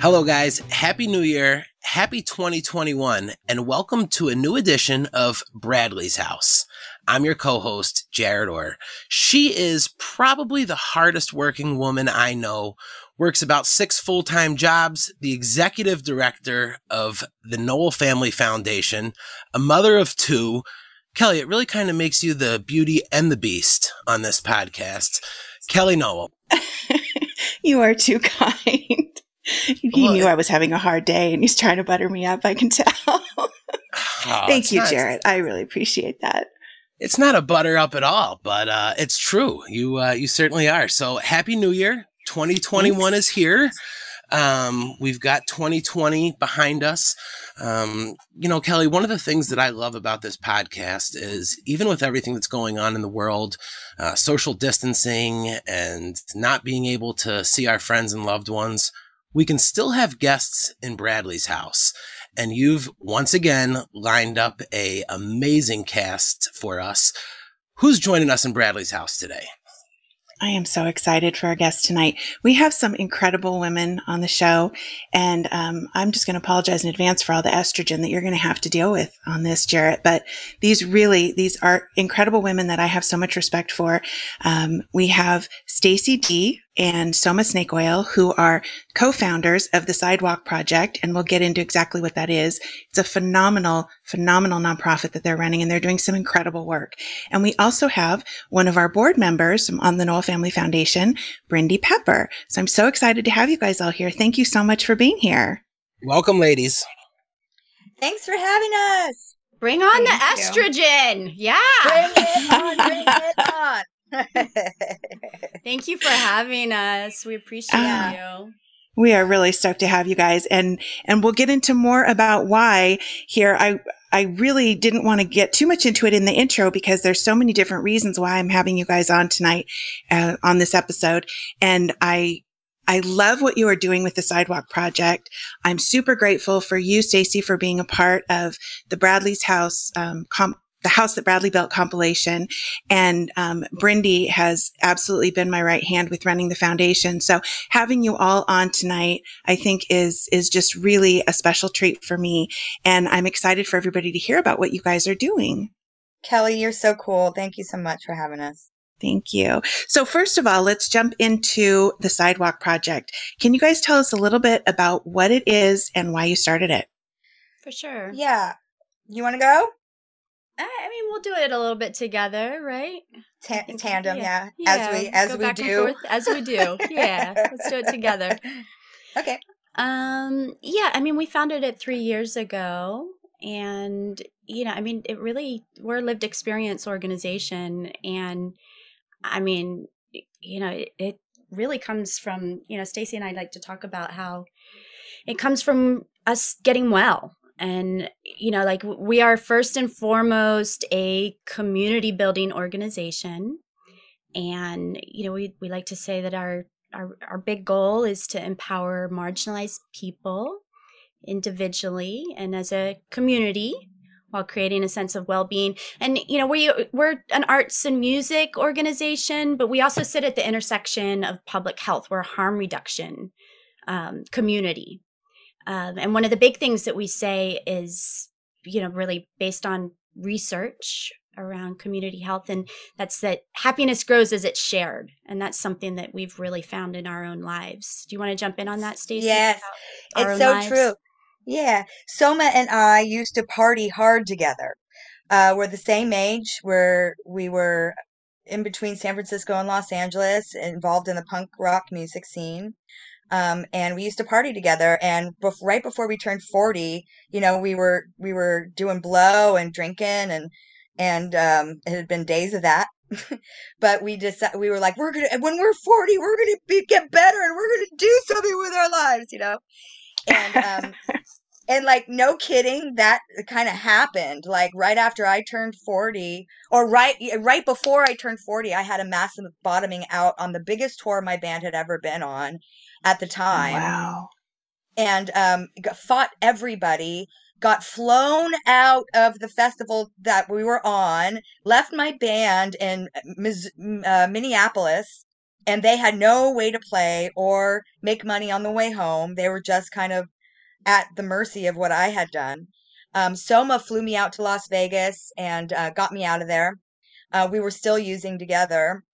Hello, guys. Happy New Year. Happy 2021, and welcome to a new edition of Bradley's House. I'm your co host, Jared Orr. She is probably the hardest working woman I know, works about six full time jobs, the executive director of the Nowell Family Foundation, a mother of two. Kelly, it really kind of makes you the beauty and the beast on this podcast. Kelly Nowell. you are too kind. He Well, knew I was having a hard day and he's trying to butter me up, I can tell. Oh, Thank you, not- Jared. I really appreciate that. It's not a butter up at all, but uh, it's true. You uh, you certainly are. So happy New Year! 2021 Thanks. is here. Um, we've got 2020 behind us. Um, you know, Kelly, one of the things that I love about this podcast is even with everything that's going on in the world, uh, social distancing and not being able to see our friends and loved ones, we can still have guests in Bradley's house. And you've once again lined up a amazing cast for us. Who's joining us in Bradley's house today? I am so excited for our guest tonight. We have some incredible women on the show, and um, I'm just going to apologize in advance for all the estrogen that you're going to have to deal with on this, Jarrett. But these really, these are incredible women that I have so much respect for. Um, we have Stacy Dee and Soma Snakeoil, who are co-founders of the Sidewalk Project, and we'll get into exactly what that is. It's a phenomenal, phenomenal nonprofit that they're running, and they're doing some incredible work. And we also have one of our board members on the Nowell Family Foundation, Brindy Pepper. So I'm so excited to have you guys all here. Thank you so much for being here. Welcome, ladies. Thanks for having us. Bring on the Thank you. estrogen. Yeah. Bring it on, bring it on. Thank you for having us. We appreciate Ah. you. We are really stoked to have you guys and and we'll get into more about why here. I I really didn't want to get too much into it in the intro because there's so many different reasons why I'm having you guys on tonight uh, on this episode and I I love what you are doing with the Sidewalk Project. I'm super grateful for you, Stacy, for being a part of the Bradley's House, um, comp- the House That Bradley Built compilation. And um, Brindy has absolutely been my right hand with running the foundation. So having you all on tonight, I think is is just really a special treat for me. And I'm excited for everybody to hear about what you guys are doing. Kelly, you're so cool. Thank you so much for having us. Thank you. So first of all, let's jump into the Sidewalk Project. Can you guys tell us a little bit about what it is and why you started it? For sure. Yeah. You want to go? I I mean, we'll do it a little bit together, right? Ta- tandem, yeah. yeah. As we Yeah, as go we back and do. forth as we do. Yeah, let's do it together. Okay. Um, yeah, I mean, we founded it three years ago, and you know, I mean, it really we're a lived experience organization, and I mean, you know, it, it really comes from you know, Stacy and I like to talk about how it comes from us getting well. And, you know, like we are first and foremost a community building organization. And, you know, we, we like to say that our, our, our big goal is to empower marginalized people individually and as a community while creating a sense of well-being. And you know we we're an arts and music organization but we also sit at the intersection of public health. We're a harm reduction um, community um, and one of the big things that we say is you know really based on research around community health and that's that happiness grows as it's shared and that's something that we've really found in our own lives do you want to jump in on that stacey Yes. It's so lives? true. Yeah. Soma and I used to party hard together. Uh, we're the same age. We're we were in between San Francisco and Los Angeles, involved in the punk rock music scene. Um, and we used to party together. And bef- right before we turned 40, you know, we were we were doing blow and drinking and and um, it had been days of that. but we just we were like, we're gonna when we're 40, we're gonna be, get better and we're gonna do something with our lives, you know. And um, and like no kidding that kind of happened like right after i turned 40 or right right before i turned 40 i had a massive bottoming out on the biggest tour my band had ever been on at the time. Wow. and um, fought everybody got flown out of the festival that we were on left my band in uh, minneapolis and they had no way to play or make money on the way home. They were just kind of at the mercy of what i had done. Um, soma flew me out to las vegas and uh, got me out of there. Uh, we were still using together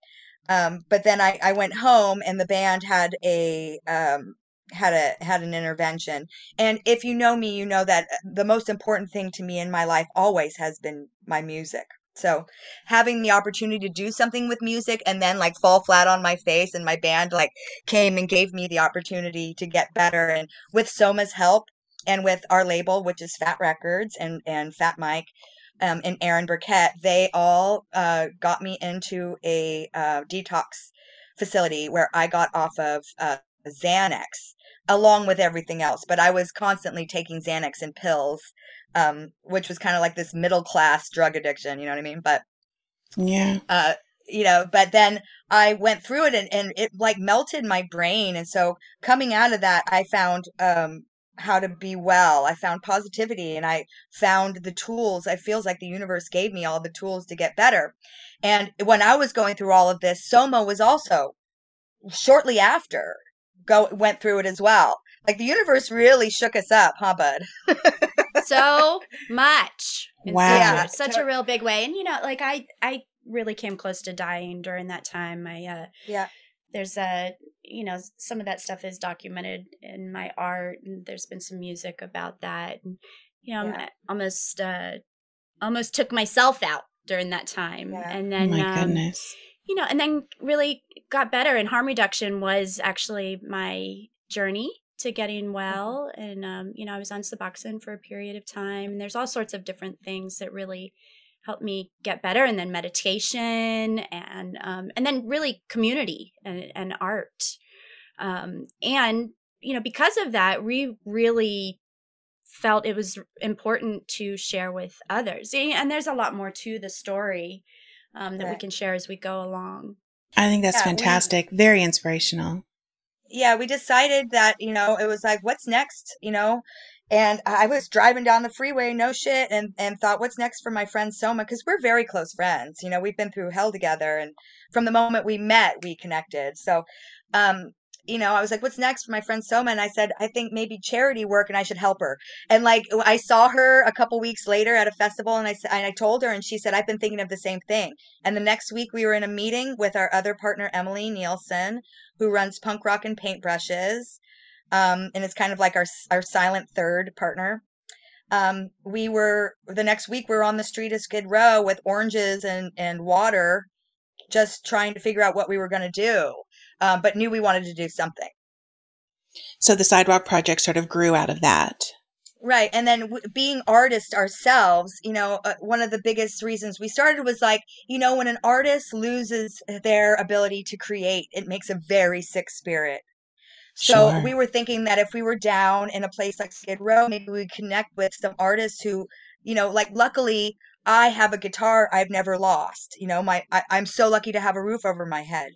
um, but then I, I went home and the band had a um, had a had an intervention. And if you know me you know that uh, the most important thing to me in my life always has been my music. So having the opportunity to do something with music and then like fall flat on my face and my band like came and gave me the opportunity to get better and with soma's help and with our label which is fat wreck chords and and fat mike um, and erin burkett they all uh, got me into a uh, detox facility where i got off of uh, xanax along with everything else but i was constantly taking xanax and pills um, which was kind of like this middle class drug addiction you know what i mean but Yeah. uh you know but then i went through it and, and it like melted my brain and so coming out of that i found um how to be well i found positivity and i found the tools i feels like the universe gave me all the tools to get better and when i was going through all of this soma was also shortly after go went through it as well like the universe really shook us up huh bud so much. Wow. Yeah. Such, a, such a real big way. And you know, like I I really came close to dying during that time. I uh yeah there's a you know some of that stuff is documented in my art and there's been some music about that and you know Yeah. I'm almost uh almost took myself out during that time Yeah. and Oh then my um, goodness. you know and then really got better and harm reduction was actually my journey to getting well and um you know I was on Suboxone for a period of time and there's all sorts of different things that really helped me get better and then meditation and um, and then really community and, and art um, and you know because of that we really felt it was important to share with others and there's a lot more to the story um, that we can share as we go along I think that's Yeah, we- fantastic. Very inspirational. yeah, we decided that, you know, it was like, what's next, you know? And I was driving down the freeway, no shit, and, and thought, what's next for my friend Soma? Because we're very close friends. You know, we've been through hell together. And from the moment we met, we connected. So, um, you know, I was like, what's next for my friend Soma? And I said, I think maybe charity work and I should help her. And like, I saw her a couple weeks later at a festival and I and I told her, and she said, I've been thinking of the same thing. And the next week we were in a meeting with our other partner, Emily Nielsen, who runs Punk Rock and Paintbrushes. Um, and it's kind of like our our silent third partner. Um, we were the next week we were on the street of Skid Row with oranges and and water, just trying to figure out what we were going to do, um, but knew we wanted to do something. So the sidewalk project sort of grew out of that. Right. And then w- being artists ourselves, you know, uh, one of the biggest reasons we started was like, you know, when an artist loses their ability to create, it makes a very sick spirit. So Sure. we were thinking that if we were down in a place like Skid Row, maybe we would connect with some artists who, you know, like luckily I have a guitar I've never lost. You know, my I, I'm so lucky to have a roof over my head.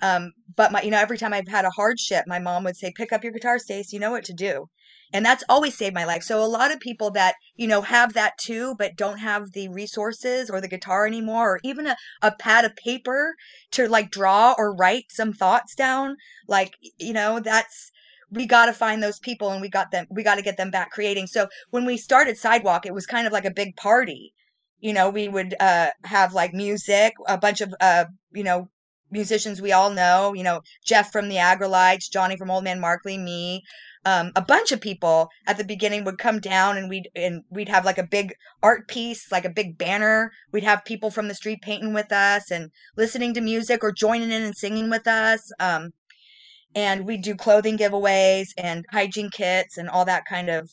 Um, but my, you know, every time I've had a hardship, my mom would say, "Pick up your guitar, Stace. You know what to do." And that's always saved my life. So a lot of people that you know have that too but don't have the resources or the guitar anymore or even a, a pad of paper to like draw or write some thoughts down like you know that's we got to find those people and we got them we got to get them back creating. So when we started sidewalk it was kind of like a big party. You know we would uh have like music a bunch of uh you know musicians we all know you know jeff from the aggrolites johnny from old man markley me um, a bunch of people at the beginning would come down and we'd and we'd have like a big art piece like a big banner. We'd have people from the street painting with us and listening to music or joining in and singing with us um, and we do clothing giveaways and hygiene kits and all that kind of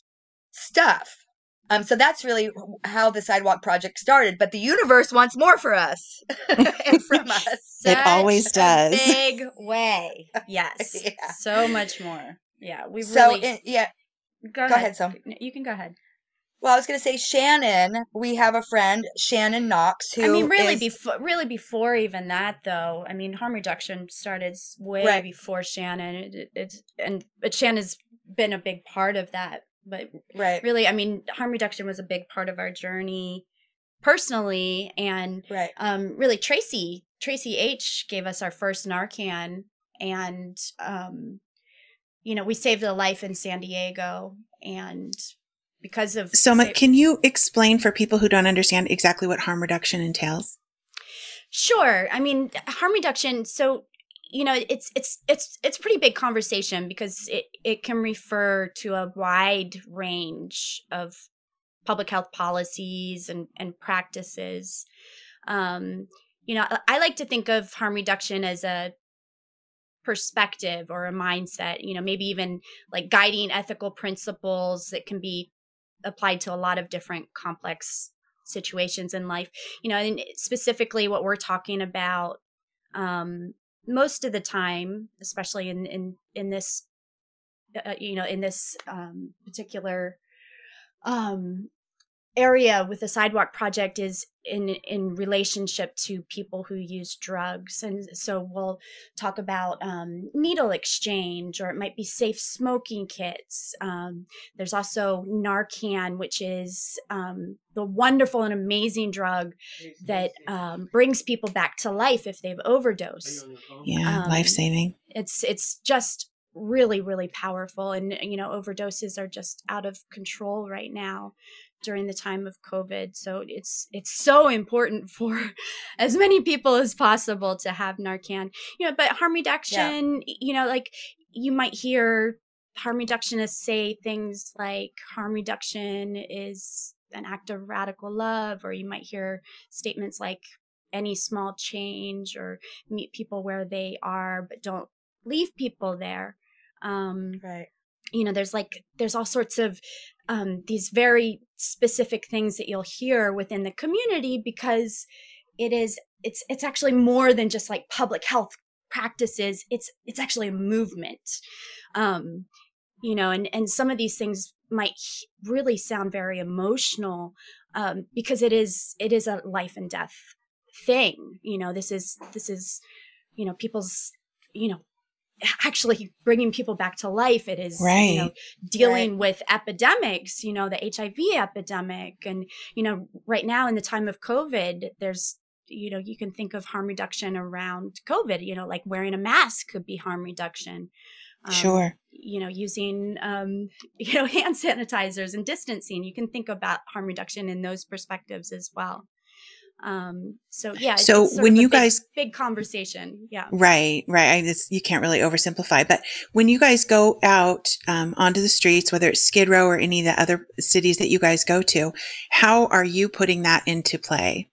stuff. Um, so that's really how the sidewalk project started but the universe wants more for us and from us. It always does. big way. Yes. Yeah. so much more yeah we so really in, yeah Go, Go ahead, Sam. You can go ahead. Well, I was going to say Shannon. We have a friend, Shannon Knox, who I mean, really is- before, really before even that, though. I mean, harm reduction started way Right. before Shannon. It, it, it's and but Shannon's been a big part of that. But right, really, I mean, harm reduction was a big part of our journey personally, and right, um, really Tracy Tracy H gave us our first Narcan, and um, you know, we saved a life in San Diego, and because of Soma, sa- can you explain for people who don't understand exactly what harm reduction entails? Sure. I mean, harm reduction. So, you know, it's it's it's it's pretty big conversation because it it can refer to a wide range of public health policies and and practices. Um, you know, I like to think of harm reduction as a perspective or a mindset. You know, maybe even like guiding ethical principles that can be applied to a lot of different complex situations in life you know and specifically what we're talking about um most of the time especially in in in this uh, you know in this um particular um area with the sidewalk project is in in relationship to people who use drugs. And so we'll talk about um, needle exchange or it might be safe smoking kits. Um, there's also narcan which is um, the wonderful and amazing drug that um, brings people back to life if they've overdosed. Yeah, Um, life saving. it's it's just really really powerful. And you know overdoses are just out of control right now during the time of covid. So it's it's so important for as many people as possible to have narcan. You know but harm reduction you know like you might hear harm reductionists say things like harm reduction is an act of radical love or you might hear statements like any small change or meet people where they are but don't leave people there. Um right, you know there's like there's all sorts of um these very specific things that you'll hear within the community because it is it's it's actually more than just like public health practices. It's it's actually a movement. Um you know and and some of these things might really sound very emotional um because it is it is a life and death thing. You know this is this is you know people's you know actually bringing people back to life. It is you know Right. dealing with epidemics you know the hiv epidemic. And you know right now in the time of covid there's you know you can think of harm reduction around covid you know like wearing a mask could be harm reduction. Um, sure. you know using um you know hand sanitizers and distancing. You can think about harm reduction in those perspectives as well um so yeah it's- So when you big- guys- big conversation yeah Right, right. I just, you can't really oversimplify. But when you guys go out um, onto the streets, whether it's Skid Row or any of the other cities that you guys go to, how are you putting that into play?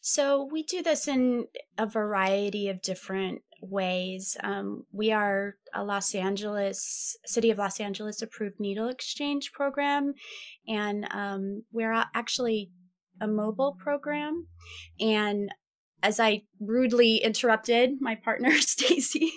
So we do this in a variety of different ways. Um, we are a Los Angeles, City of Los Angeles approved needle exchange program, and um, we're actually a mobile program. And as I rudely interrupted my partner Stacy,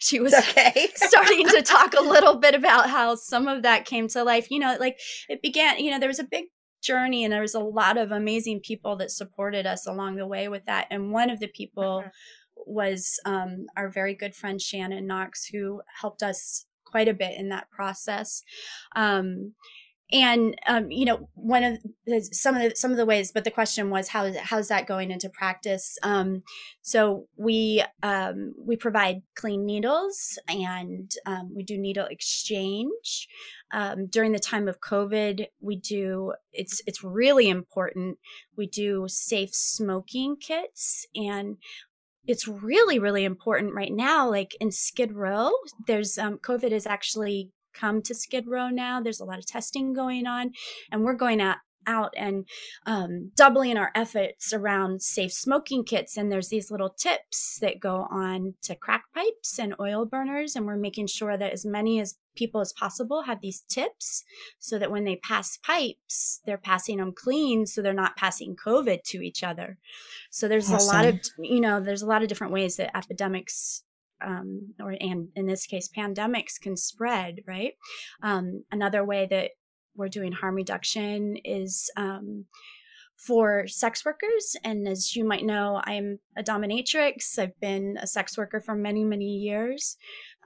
she was okay. starting to talk a little bit about how some of that came to life. You know, like it began, you know, there was a big journey and there was a lot of amazing people that supported us along the way with that. And one of the people Mhm. was um, our very good friend Shannon Knox, who helped us quite a bit in that process. Um, and um, you know, one of the, some of the some of the ways, but the question was how is how's that going into practice? Um, so we um, we provide clean needles and um, we do needle exchange. Um, during the time of COVID, we do it's it's really important. We do safe smoking kits and it's really really important right now like in skid row there's um, covid is actually come to skid row now. There's a lot of testing going on and we're going out out and um, doubling our efforts around safe smoking kits and there's these little tips that go on to crack pipes and oil burners and we're making sure that as many as people as possible have these tips so that when they pass pipes they're passing them clean so they're not passing covid to each other. So there's a lot of you know there's a lot of different ways that epidemics um, or and in this case, pandemics can spread, right? Um, another way that we're doing harm reduction is um, for sex workers. And as you might know, I'm a dominatrix. I've been a sex worker for many, many years.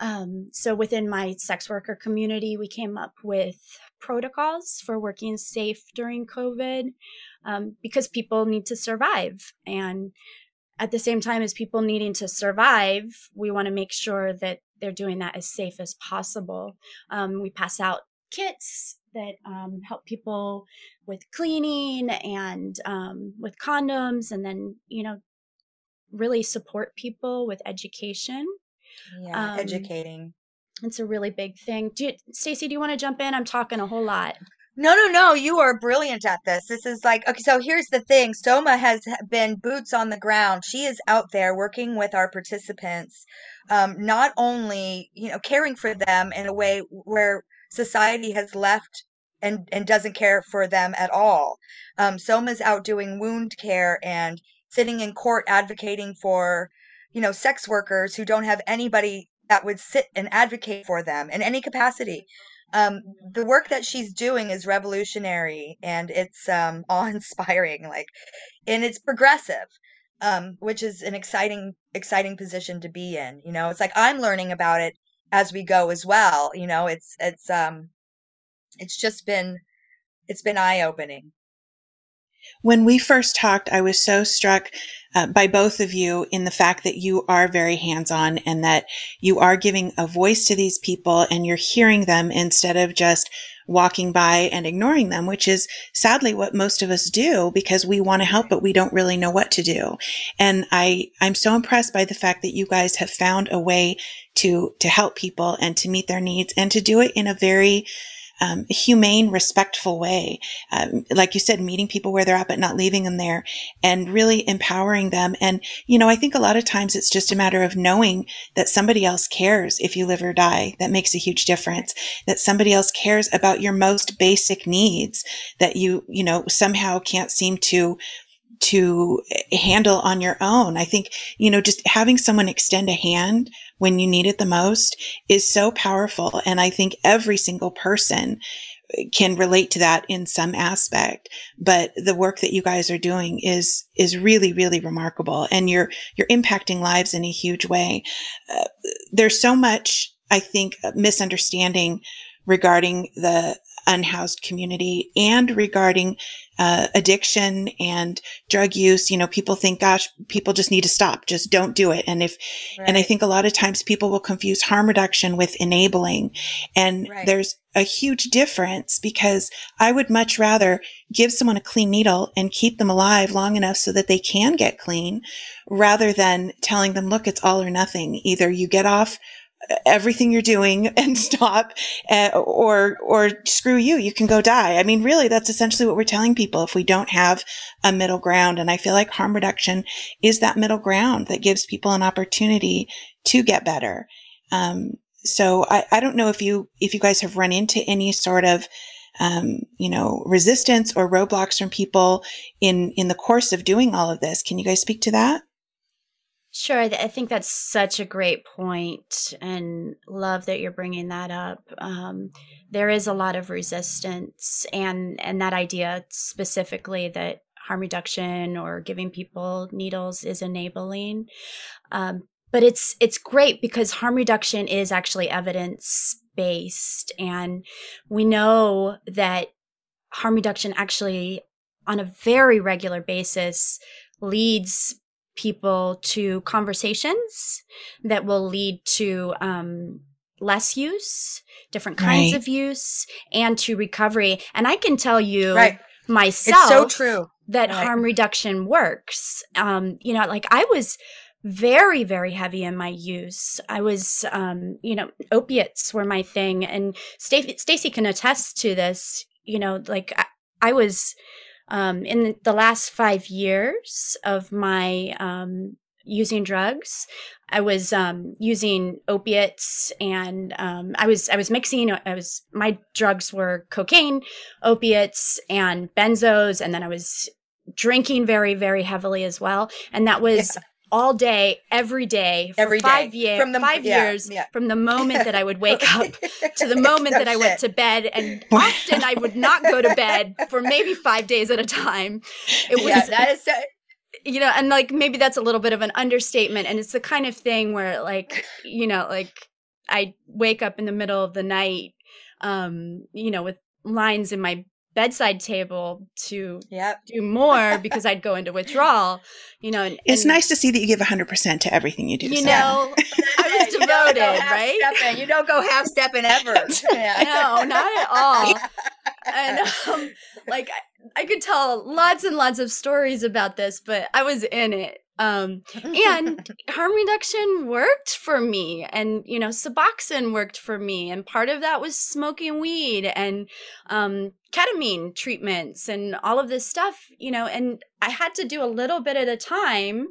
Um, so within my sex worker community, we came up with protocols for working safe during COVID um, because people need to survive. And at the same time as people needing to survive, we want to make sure that they're doing that as safe as possible. Um, we pass out kits that um, help people with cleaning and um, with condoms, and then you know really support people with education. Yeah, Um, educating. It's a really big thing. Do you, Stacey, do you want to jump in? I'm talking a whole lot. No, no, no. You are brilliant at this. This is like, okay, so here's the thing. Soma has been boots on the ground. She is out there working with our participants, um, not only, you know, caring for them in a way where society has left and, and doesn't care for them at all. Um, Soma's out doing wound care and sitting in court advocating for, you know, sex workers who don't have anybody that would sit and advocate for them in any capacity um the work that she's doing is revolutionary and it's um awe-inspiring like and it's progressive um which is an exciting exciting position to be in you know? It's like i'm learning about it as we go as well you know? It's it's um it's just been it's been eye-opening When we first talked, I was so struck uh, by both of you in the fact that you are very hands on and that you are giving a voice to these people and you're hearing them instead of just walking by and ignoring them, which is sadly what most of us do because we want to help, but we don't really know what to do. And I, I'm so impressed by the fact that you guys have found a way to, to help people and to meet their needs and to do it in a very um, humane, respectful way. Um, like you said, meeting people where they're at, but not leaving them there and really empowering them. And, you know, I think a lot of times it's just a matter of knowing that somebody else cares if you live or die. That makes a huge difference. That somebody else cares about your most basic needs that you, you know, somehow can't seem to to handle on your own. I think, you know, just having someone extend a hand when you need it the most is so powerful. And I think every single person can relate to that in some aspect. But the work that you guys are doing is, is really, really remarkable. And you're, you're impacting lives in a huge way. Uh, there's so much, I think, misunderstanding regarding the unhoused community and regarding uh, addiction and drug use. You know, people think, gosh, people just need to stop. Just don't do it. And if, and I think a lot of times people will confuse harm reduction with enabling. And Right. there's a huge difference because I would much rather give someone a clean needle and keep them alive long enough so that they can get clean rather than telling them, look, it's all or nothing. Either you get off everything you're doing and stop uh, or or screw you you can go die. I mean really that's essentially what we're telling people. If we don't have a middle ground and i feel like harm reduction is that middle ground that gives people an opportunity to get better. Um, so I, I don't know if you if you guys have run into any sort of um, you know resistance or roadblocks from people in in the course of doing all of this. Can you guys speak to that Sure, I th- I think that's such a great point, and love that you're bringing that up. Um, there is a lot of resistance, and and that idea specifically that harm reduction or giving people needles is enabling. Um, but it's it's great because harm reduction is actually evidence based, and we know that harm reduction actually, on a very regular basis, leads people to conversations that will lead to um, less use, different kinds Right. of use, and to recovery. And I can tell you right myself it's so true that Right. harm reduction works. Um, you know, like I was very, very heavy in my use. I was, um, you know, opiates were my thing, and Stacy can attest to this. You know, like I, I was um, in the last five years of my um, using drugs. I was um, using opiates, and um, I was I was mixing. I was my drugs were cocaine, opiates, and benzos, and then I was drinking very very heavily as well. And that was all day, every day, for Every day. five years, From the- five yeah, years, yeah. from the moment that I would wake up to the moment No that I went to bed, and often I would not go to bed for maybe five days at a time. It was, yeah, that is so, you know, and like maybe that's a little bit of an understatement, and it's the kind of thing where, like, you know, like I wake up in the middle of the night, um, you know, with lines in my bedside table to Yep. do more because I'd go into withdrawal, you know. And, It's and, nice to see that you give 100% to everything you do. you so. know, I was You don't go devoted, half right? stepping. You don't go half stepping ever. Yeah. No, not at all. and um, like I, could tell lots and lots of stories about this, but I was in it. Um, and harm reduction worked for me, and you know, Suboxone worked for me, and part of that was smoking weed and um, ketamine treatments and all of this stuff. You know, and I had to do a little bit at a time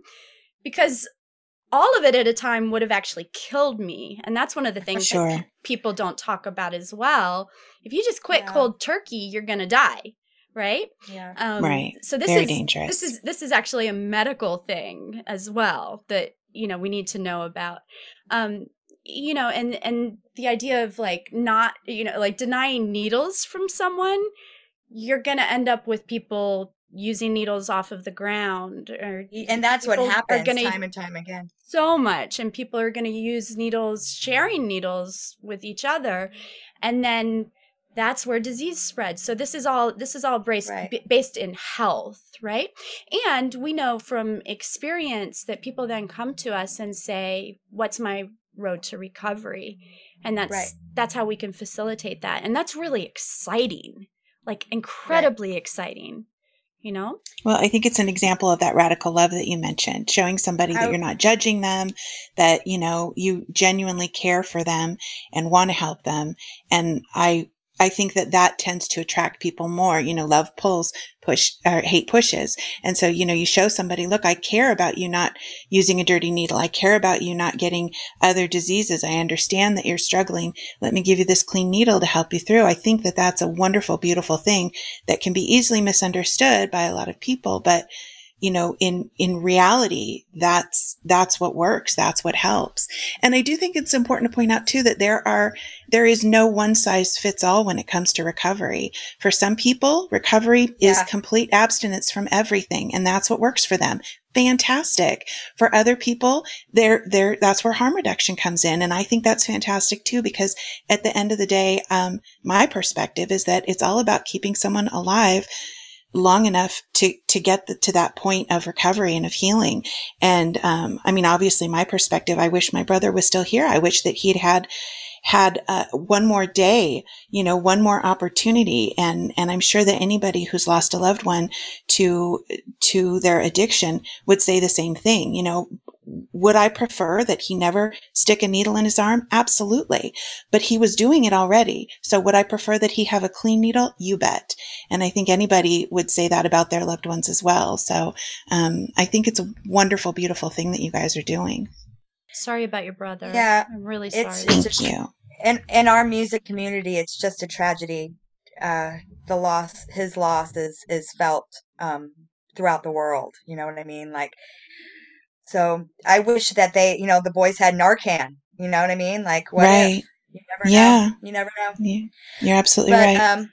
because all of it at a time would have actually killed me, and that's one of the things that Sure. people don't talk about as well. If you just quit Yeah. cold turkey, you're gonna die, right? yeah. Um, Right. So this Very is dangerous. this is this is actually a medical thing as well that you know we need to know about. Um, you know, and and the idea of like not you know like denying needles from someone, you're gonna end up with people using needles off of the ground or And that's what happens gonna- time and time again. so much and people are going to use needles sharing needles with each other and then that's where disease spreads so this is all this is all based Right. b- based in health right and we know from experience that people then come to us and say what's my road to recovery and that's Right. that's how we can facilitate that and that's really exciting like incredibly exciting you know Well, I think it's an example of that radical love that you mentioned, showing somebody that you're not judging them, that, you know, you genuinely care for them and want to help them. And I, I think that that tends to attract people more. You know, love pulls, push, or hate pushes. And so, you know, you show somebody, look, I care about you not using a dirty needle. I care about you not getting other diseases. I understand that you're struggling. Let me give you this clean needle to help you through. I think that that's a wonderful, beautiful thing that can be easily misunderstood by a lot of people, but you know, in, in reality, that's, that's what works. That's what helps. And I do think it's important to point out too that there are, there is no one size fits all when it comes to recovery. For some people, recovery is complete abstinence from everything. And that's what works for them. Fantastic. For other people, there, there, that's where harm reduction comes in. And I think that's fantastic too, because at the end of the day, um, my perspective is that it's all about keeping someone alive long enough to to get the, to that point of recovery and of healing. And um, i mean obviously my perspective i wish my brother was still here. I wish that he'd had had uh, one more day you know one more opportunity. And and i'm sure that anybody who's lost a loved one to to their addiction would say the same thing. You know would I prefer that he never stick a needle in his arm? Absolutely. But he was doing it already. So would I prefer that he have a clean needle? You bet. And I think anybody would say that about their loved ones as well. So um, I think it's a wonderful, beautiful thing that you guys are doing. sorry about your brother Yeah, i'm really sorry it's Thank just- you. in in our music community it's just a tragedy uh the loss his loss is is felt um throughout the world you know what i mean like so i wish that they you know the boys had narcan you know what i mean like what if? Right. you never Yeah. know you never know Yeah. You're absolutely but right. um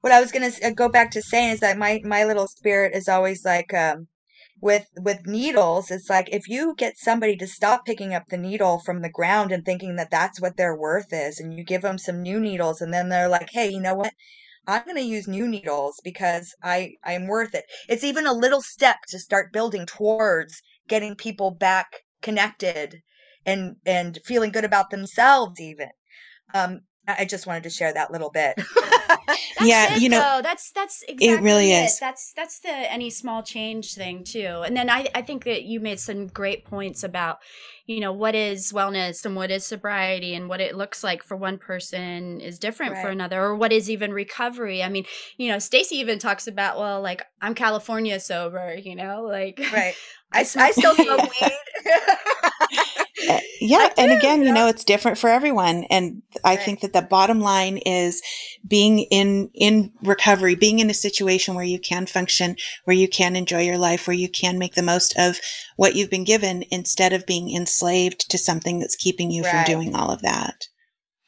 what i was gonna uh, go back to saying is that my my little spirit is always like um with with needles it's like if you get somebody to stop picking up the needle from the ground and thinking that that's what their worth is and you give them some new needles and then they're like hey you know what i'm going to use new needles because i i'm worth it it's even a little step to start building towards getting people back connected and and feeling good about themselves even. Um i just wanted to share that little bit Yeah, it, you know, though. that's that's exactly it. really is. That's that's the any small change thing too. And then I I think that you made some great points about you know what is wellness and what is sobriety and what it looks like for one person is different for another or what is even recovery. I mean, you know, Stacy even talks about well like I'm California sober, you know, like right i, I still smoke weed yeah. And again, you know, it's different for everyone. And I Right. think that the bottom line is being in, in recovery, being in a situation where you can function, where you can enjoy your life, where you can make the most of what you've been given instead of being enslaved to something that's keeping you from doing all of that.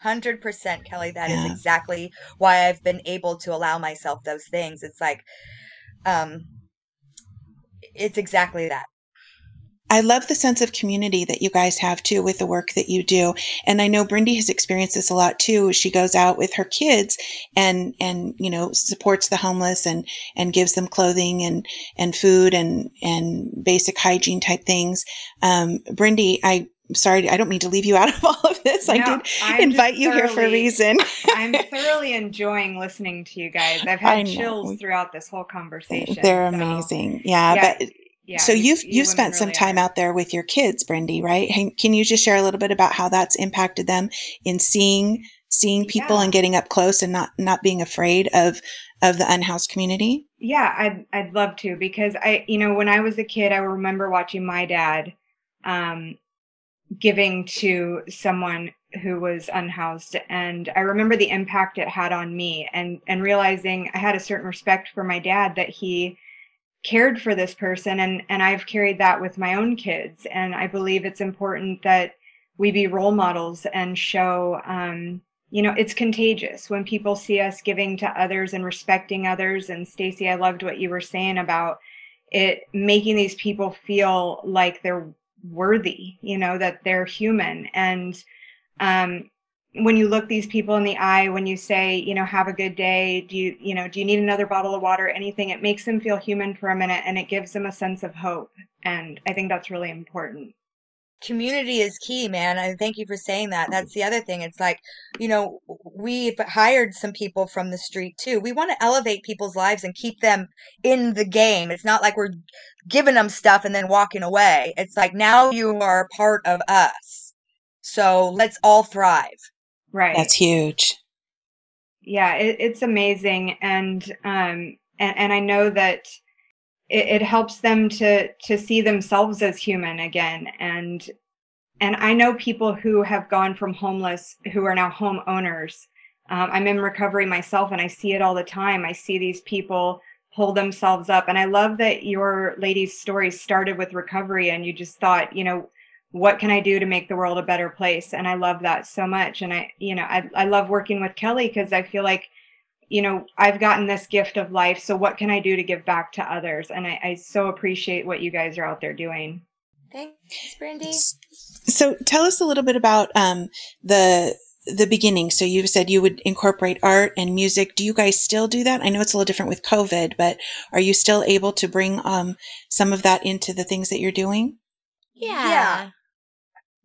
Hundred percent, Kelly. That is Yeah. exactly why I've been able to allow myself those things. It's like, um, it's exactly that. I love the sense of community that you guys have too with the work that you do. And I know Brindy has experienced this a lot too. She goes out with her kids and, and, you know, supports the homeless and, and gives them clothing and, and food and, and basic hygiene type things. Um, Brindy, I, sorry, I don't mean to leave you out of all of this. I did I'm invite you here for a reason. I'm thoroughly enjoying listening to you guys. I've had chills throughout this whole conversation. They're so, amazing. Yeah. yeah, but yeah, so you- you've you you've spent some time are. out there with your kids, Brindy, right? Can can you just share a little bit about how that's impacted them in seeing seeing people Yeah. and getting up close and not not being afraid of of the unhoused community? Yeah, I'd I'd love to because I, you know, when I was a kid, I remember watching my dad um, giving to someone who was unhoused, and I remember the impact it had on me, and and realizing I had a certain respect for my dad that he cared for this person, and and I've carried that with my own kids, and I believe it's important that we be role models and show. Um, you know it's contagious when people see us giving to others and respecting others and stacy i loved what you were saying about it making these people feel like they're worthy you know that they're human and um when you look these people in the eye when you say you know have a good day do you you know do you need another bottle of water anything it makes them feel human for a minute and it gives them a sense of hope and i think that's really important community is key, man. And thank you for saying that. That's the other thing. It's like, you know, we've hired some people from the street too. We want to elevate people's lives and keep them in the game. It's not like we're giving them stuff and then walking away. It's like now you are part of us. So let's all thrive. Right. That's huge. yeah it, it's amazing. And um and, and i know that it, it helps them to to see themselves as human again. And and i know people who have gone from homeless who are now homeowners. Um, i'm in recovery myself and i see it all the time. I see these people pull themselves up. And i love that your lady's story started with recovery and you just thought you know what can I do to make the world a better place? And I love that so much. And I, you know, I, I love working with Kelly because I feel like, you know, I've gotten this gift of life. So what can I do to give back to others? And I, I so appreciate what you guys are out there doing. Thanks, Brandy. So tell us a little bit about um, the the beginning. So you said you would incorporate art and music. Do you guys still do that? I know it's a little different with COVID, but are you still able to bring um, some of that into the things that you're doing? Yeah.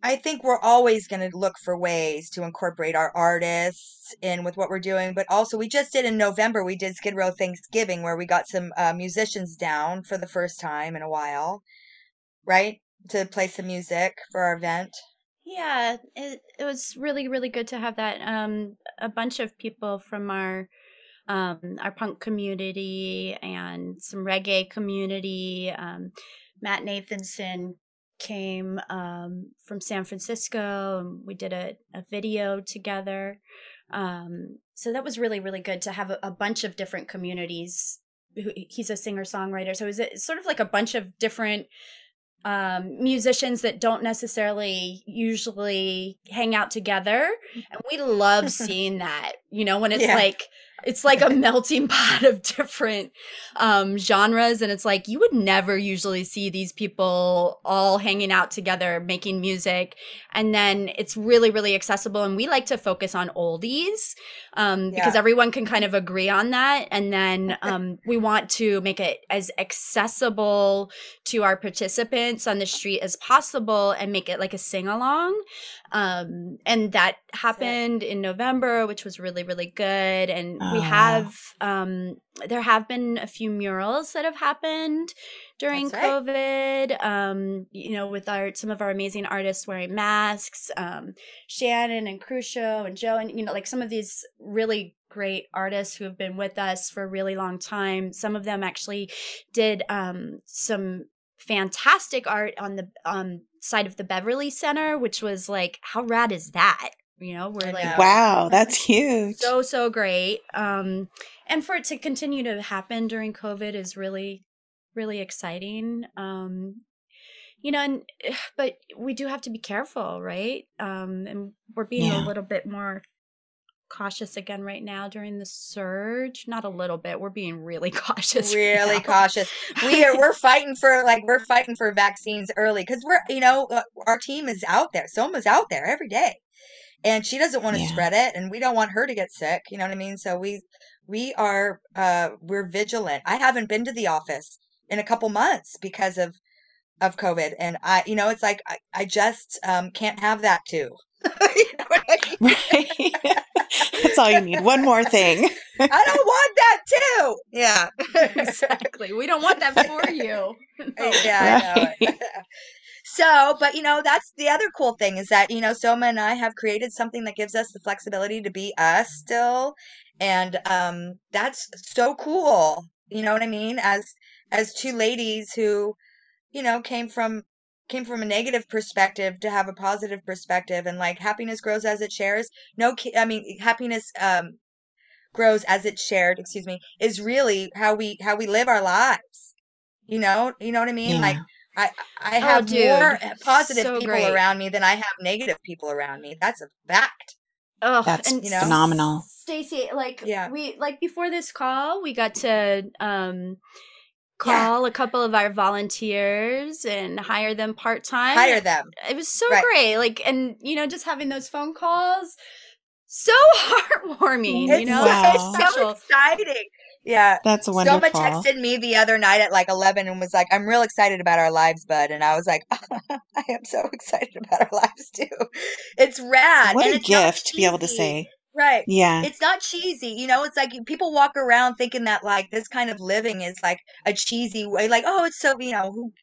I think we're always going to look for ways to incorporate our artists in with what we're doing. But also, we just did in November, we did Skid Row Thanksgiving where we got some uh, musicians down for the first time in a while, right? To play some music for our event. Yeah, it, it was really really good to have that. Um, a bunch of people from our um our punk community and some reggae community. Um, Matt Nathanson came um from San Francisco, and we did a, a video together. Um, so that was really really good to have a, a bunch of different communities. He's a singer songwriter, so it was a- sort of like a bunch of different um, musicians that don't necessarily usually hang out together and we love seeing that you know when it's Yeah. like it's like a melting pot of different um, genres and it's like you would never usually see these people all hanging out together making music and then it's really really accessible and we like to focus on oldies um, because everyone can kind of agree on that and then um, we want to make it as accessible to our participants on the street as possible and make it like a sing along. Um, and that happened in November, which was really, really good. And we Oh. have, um, there have been a few murals that have happened during That's right. COVID, um, you know, with our, some of our amazing artists wearing masks, um, Shannon and Crucio and Joe, and, you know, like some of these really great artists who have been with us for a really long time. Some of them actually did um, some fantastic art on the um, side of the Beverly Center, which was like, how rad is that? You know, we're like, know. Wow, that's huge. so so great. Um, and for it to continue to happen during COVID is really, really exciting. Um, you know, and but we do have to be careful, right? Um, and we're being Yeah. a little bit more cautious again right now during the surge. Not a little bit. We're being really cautious. really now. cautious. We are we're fighting for like we're fighting for vaccines early because we're you know uh, our team is out there. Soma's out there every day, and she doesn't want to Yeah. spread it, and we don't want her to get sick. You know what I mean? So we we are uh we're vigilant. I haven't been to the office in a couple months because of of COVID, and I you know it's like I, I just um can't have that too. you know what I mean? Right. that's all you need. One more thing. I don't want that too. Yeah. exactly. We don't want that for you. No. yeah, Right. so, but you know, that's the other cool thing is that, you know, Soma and I have created something that gives us the flexibility to be us still. And um that's so cool. You know what I mean? As as two ladies who, you know, came from came from a negative perspective to have a positive perspective and like happiness grows as it shares. No I mean, happiness um grows as it's shared, excuse me, is really how we how we live our lives. You know, you know what I mean? Like I I Oh, have dude. more positive So people great. around me than I have negative people around me. That's a fact. Oh, That's and you know? phenomenal. Stacy, like Yeah. we like before this call, we got to um Yeah. call a couple of our volunteers and hire them part time. Hire them. It was so Right. great. Like and you know, just having those phone calls so heartwarming, It's, you know? Wow. So it's so exciting. Yeah. That's wonderful. Soma wonderful. texted me the other night at like 11 and was like, I'm real excited about our lives, bud. And I was like, I am so excited about our lives too. It's rad. What and a it's gift to be able to say. Right. Yeah. it's not cheesy you know it's like people walk around thinking that like this kind of living is like a cheesy way like oh it's so you know who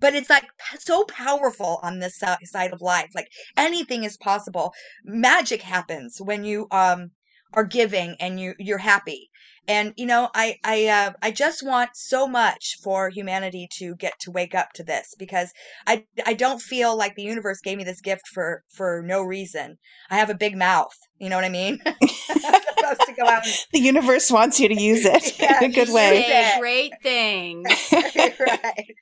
but it's like so powerful on this side of life like anything is possible magic happens when you um are giving and you you're happy and you know i i uh, i just want so much for humanity to get to wake up to this because i i don't feel like the universe gave me this gift for for no reason i have a big mouth you know what i mean supposed to go out and the universe wants you to use it Yeah, in a good way. Say great things. right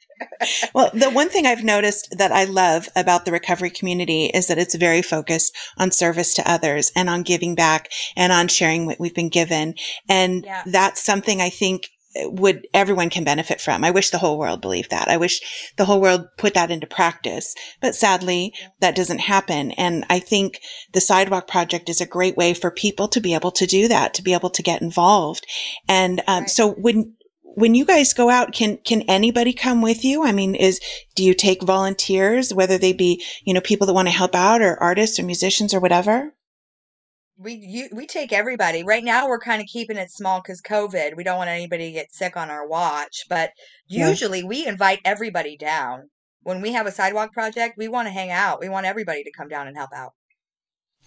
Well, the one thing I've noticed that I love about the recovery community is that it's very focused on service to others and on giving back and on sharing what we've been given. And Yeah. that's something I think would everyone can benefit from. I wish the whole world believed that. I wish the whole world put that into practice. But sadly, that doesn't happen. And I think the Sidewalk Project is a great way for people to be able to do that, to be able to get involved. And um, Right. so when when you guys go out, can can anybody come with you? I mean, is do you take volunteers, whether they be you know people that want to help out, or artists, or musicians, or whatever? We you, we take everybody right now we're kind of keeping it small because covid we don't want anybody to get sick on our watch but Yeah. usually we invite everybody down when we have a sidewalk project we want to hang out we want everybody to come down and help out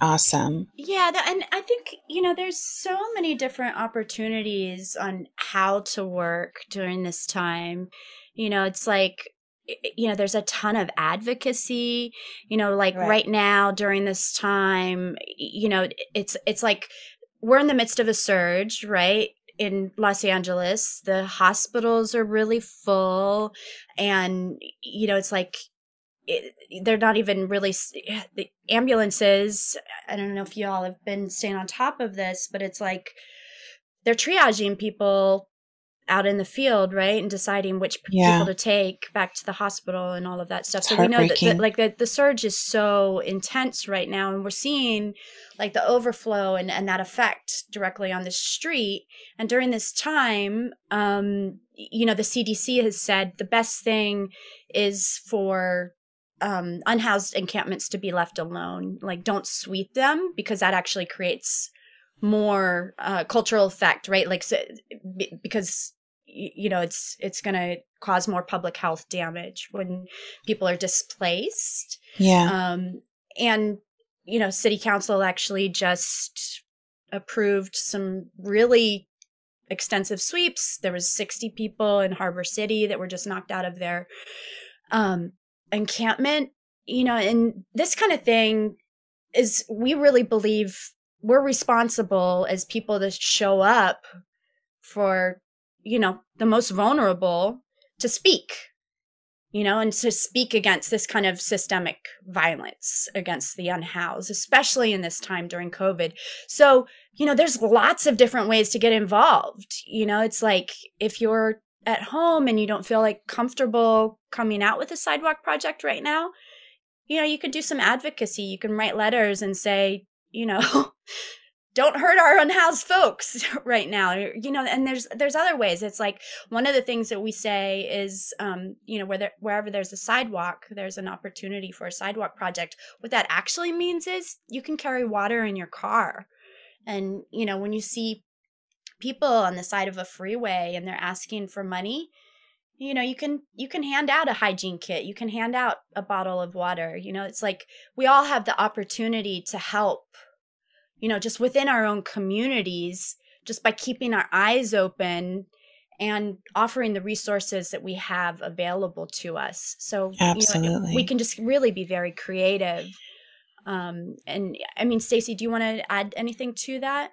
Awesome. Yeah, that, and I think you know there's so many different opportunities on how to work during this time. You know, it's like i- you know there's a ton of advocacy. You know, like Right. right, now during this time, you know, it's it's like we're in the midst of a surge, right? In Los Angeles, the hospitals are really full, and you know, it's like it, they're not even really the ambulances i don't know if you all have been staying on top of this but it's like they're triaging people out in the field right and deciding which Yeah. people to take back to the hospital and all of that stuff It's so we know that the, heartbreaking. like the, the surge is so intense right now and we're seeing like the overflow and, and that effect directly on the street and during this time um you know the cdc has said the best thing is for um, unhoused encampments to be left alone. Like, don't sweep them because that actually creates more uh, cultural effect, right? Like, so, because you know it's it's going to cause more public health damage when people are displaced. Yeah. Um, and you know, city council actually just approved some really extensive sweeps. There was 60 people in Harbor City that were just knocked out of their um, encampment. You know, and this kind of thing is we really believe we're responsible as people to show up for you know the most vulnerable to speak you know, and to speak against this kind of systemic violence against the unhoused, especially in this time during COVID. So, you know, there's lots of different ways to get involved. You know, it's like if you're at home and you don't feel like comfortable coming out with a sidewalk project right now, you know, you could do some advocacy. You can write letters and say, you know, don't hurt our unhoused folks right now you know and there's there's other ways. It's like one of the things that we say is um, you know where there, wherever there's a sidewalk there's an opportunity for a sidewalk project. What that actually means is you can carry water in your car. And you know when you see people on the side of a freeway and they're asking for money you know you can you can hand out a hygiene kit. You can hand out a bottle of water. You know it's like we all have the opportunity to help you know, just within our own communities, just by keeping our eyes open and offering the resources that we have available to us. So Absolutely. You know, we can just really be very creative. Um, and I mean, Stacy, do you want to add anything to that?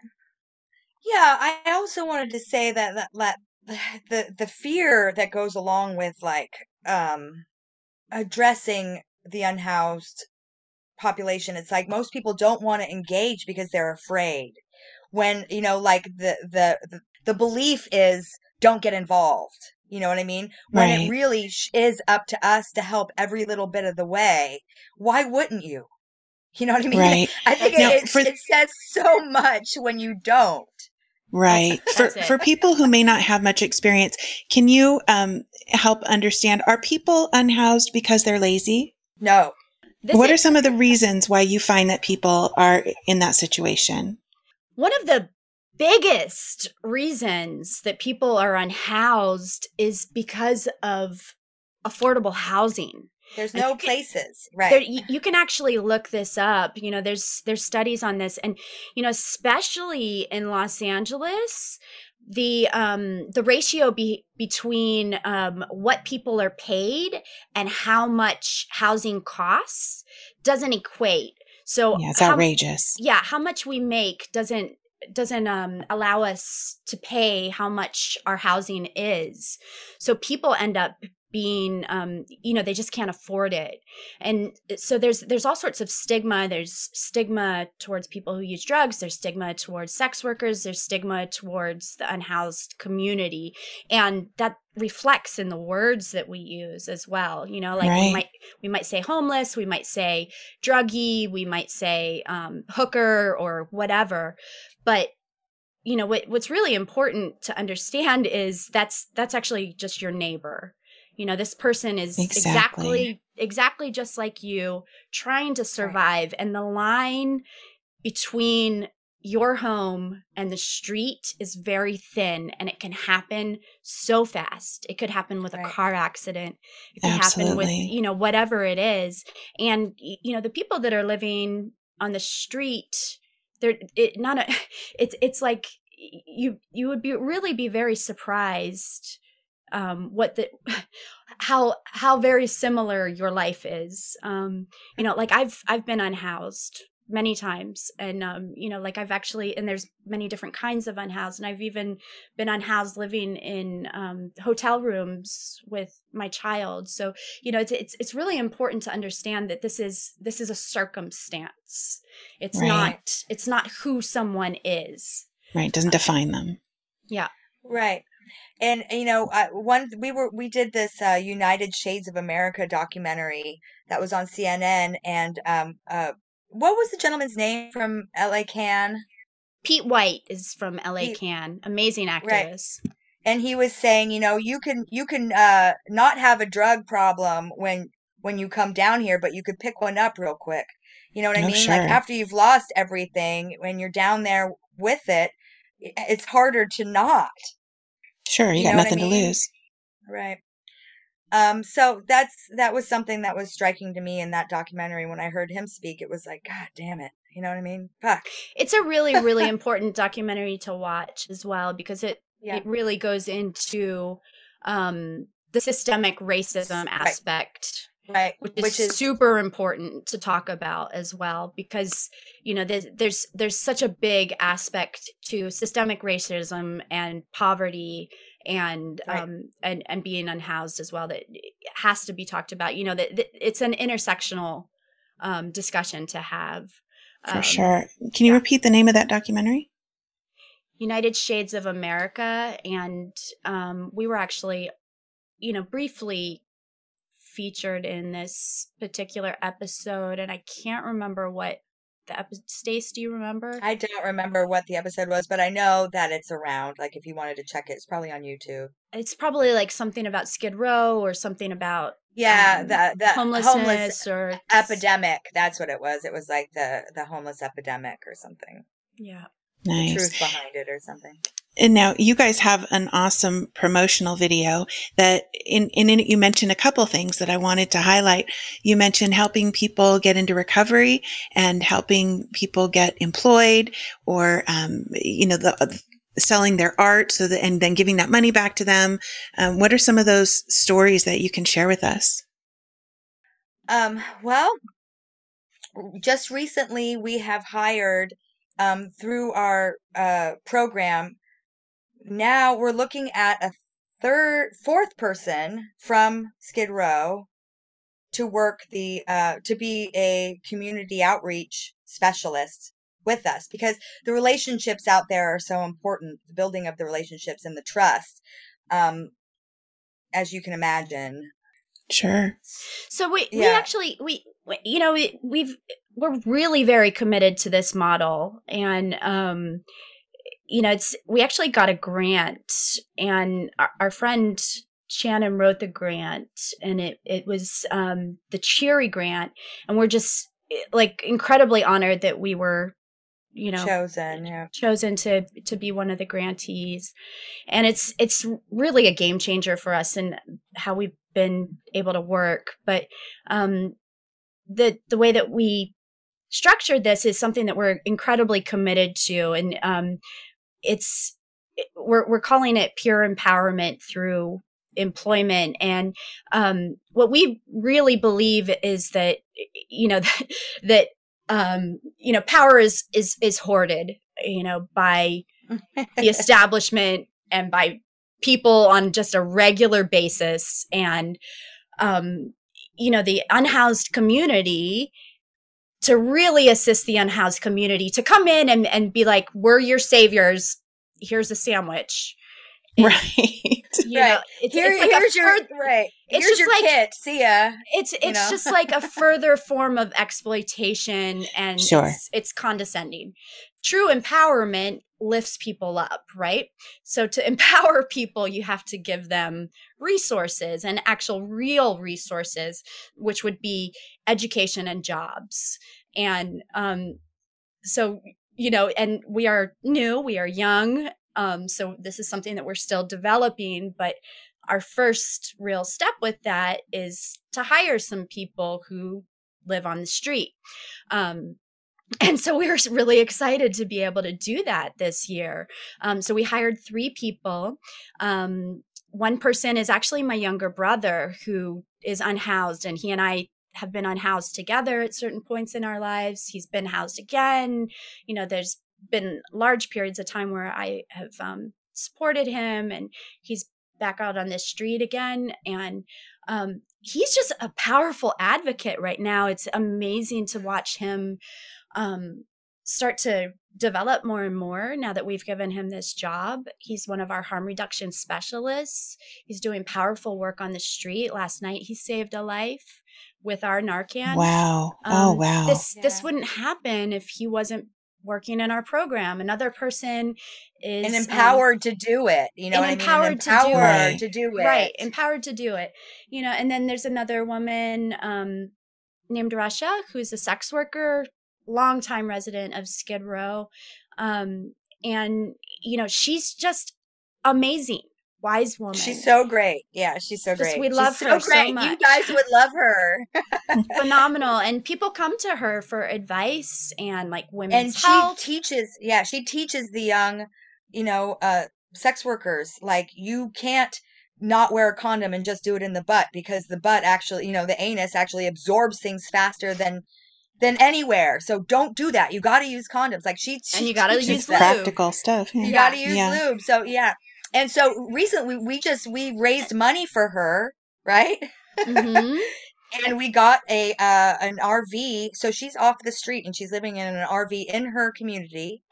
Yeah, I also wanted to say that that, that the the fear that goes along with like um addressing the unhoused population it's like most people don't want to engage because they're afraid when you know like the the the, the belief is don't get involved you know what i mean when Right. it really sh- is up to us to help every little bit of the way why wouldn't you you know what i mean Right. i think Now, it, it, for- it says so much when you don't Right. That's for it. for people who may not have much experience, can you um, help understand are people unhoused because they're lazy? no This what is- are some of the reasons why you find that people are in that situation? One of the biggest reasons that people are unhoused is because of affordable housing. there's no think places right There, you, you can actually look this up. You know, there's there's studies on this, and you know, especially in Los Angeles, the um the ratio be, between um what people are paid and how much housing costs doesn't equate. So Yeah, it's how- outrageous. yeah how much we make doesn't doesn't um allow us to pay how much our housing is so people end up being um you know they just can't afford it. And so there's there's all sorts of stigma. There's stigma towards people who use drugs. There's stigma towards sex workers. There's stigma towards the unhoused community. And that reflects in the words that we use as well. You know like Right. we might we might say homeless. We might say druggy. We might say um, hooker or whatever. But you know what what's really important to understand is that's that's actually just your neighbor you know this person is Exactly. exactly exactly just like you trying to survive and the line between your home and the street is very thin and it can happen so fast. It could happen with a car accident. It can happen with you know whatever it is. And you know the people that are living on the street they're it not a it's it's like you you would be really be very surprised um what the how how very similar your life is um you know like i've i've been unhoused many times and um you know like i've actually and there's many different kinds of unhoused and i've even been unhoused living in um hotel rooms with my child so you know it's it's, it's really important to understand that this is this is a circumstance it's Right. not it's not who someone is Right. Doesn't define them. yeah Right. And you know, uh, one we were we did this uh, United Shades of America documentary that was on CNN, and um, uh, what was the gentleman's name from LA Can? pete white is from la Pete- can amazing activist And he was saying, you know, you can you can uh, not have a drug problem when when you come down here, but you could pick one up real quick. You know what I Oh, mean? sure. Like after you've lost everything, when you're down there with it, it's harder to not. Sure. You, You got know what I nothing to lose. Right. Um, so that's that was something that was striking to me in that documentary when I heard him speak. It was like, God damn it. You know what I mean? Fuck. it's a really really important documentary to watch as well because it Yeah. it really goes into um, the systemic racism aspect Right. which is, Which is super important to talk about as well because you know there's there's there's such a big aspect to systemic racism and poverty and Right. um and and being unhoused as well that has to be talked about you know that, that it's an intersectional um discussion to have For Um, sure. Can you repeat the name of that documentary? United Shades of America, and um, we were actually, you know, briefly featured in this particular episode, and I can't remember what the episode. Stace, do you remember? I don't remember what the episode was, but I know that it's around. Like if you wanted to check it, it's probably on YouTube. it's probably like something about Skid Row or something about Yeah, um, the the homelessness homeless or epidemic. That's what it was. It was like the the homeless epidemic or something. Yeah. The Nice. truth behind it or something. And now you guys have an awesome promotional video that in, in it you mentioned a couple things that I wanted to highlight. You mentioned helping people get into recovery and helping people get employed or, um, you know, the, selling their art so that, and then giving that money back to them. Um, what are some of those stories that you can share with us? Um, well, just recently we have hired um, through our uh, program. Now we're looking at a third, fourth person from Skid Row to work the uh, to be a community outreach specialist with us because the relationships out there are so important. The building of the relationships and the trust, um, as you can imagine. Sure. So we we actually we, we you know we, we've we're really very committed to this model and um you know it's we actually got a grant and our, our friend Shannon wrote the grant and it it was um the Cheery grant and we're just like incredibly honored that we were you know chosen. Yeah. chosen to to be one of the grantees and it's it's really a game changer for us and how we've been able to work but um the the way that we structured this is something that we're incredibly committed to and um it's we're we're calling it pure empowerment through employment. And um what we really believe is that you know that, that um you know power is is is hoarded you know by the establishment and by people on just a regular basis. And um you know the unhoused community to really assist the unhoused community to come in and and be like we're your saviors. Here's a sandwich Right. you Right. know it's, Here, it's like a here's your fur- right. it's here's just your like- kit. See ya. it's it's know? just like a further form of exploitation and Sure. it's, it's condescending true empowerment lifts people up right so to empower people you have to give them resources and actual real resources which would be education and jobs and um so you know and we are new we are young um so this is something that we're still developing but our first real step with that is to hire some people who live on the street. Um, and so we were really excited to be able to do that this year. Um, so we hired three people. Um, one person is actually my younger brother who is unhoused, and he and I have been unhoused together at certain points in our lives. He's been housed again. You know, there's been large periods of time where I have um, supported him, and he's back out on the street again. And um, he's just a powerful advocate right now. It's amazing to watch him um, start to develop more and more now that we've given him this job. He's one of our harm reduction specialists. He's doing powerful work on the street. Last night, he saved a life with our Narcan. Wow. oh, Um, wow. This this wouldn't happen if he wasn't working in our program. Another person is And um, empowered to do it. You know and what I mean? empowered to do it. to do it. right empowered to do it you know and then there's another woman um named russia who's a sex worker longtime resident of skid row um and you know she's just amazing wise woman She's so great. Yeah, she's so Just- great. we She's love her so You much. You guys would love her. phenomenal and people come to her for advice and like women's and she health teaches yeah she teaches the young you know uh sex workers. Like you can't not wear a condom and just do it in the butt because the butt actually, you know, the anus actually absorbs things faster than than anywhere. So don't do that. You got to use condoms. Like she, she And you gotta use lube. Practical stuff. You got to use Yeah. lube. So yeah. And so recently we just we raised money for her, right? hmm and we got a uh, an RV. So she's off the street and she's living in an RV in her community.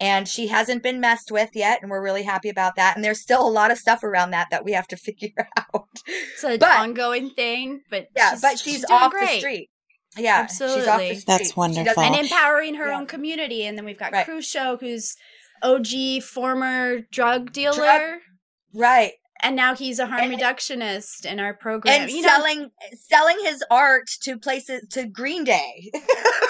And she hasn't been messed with yet, and we're really happy about that. And there's still a lot of stuff around that that we have to figure out. It's an But- ongoing thing, but Yeah, but she's, doing off the street. Yeah, she's off the Absolutely. street. That's wonderful. and empowering her Yeah. own community. And then we've got Right. Crusoe, who's OG former drug dealer, right, and now he's a harm And- reductionist in our program. and you know, selling selling his art to places to Green Day.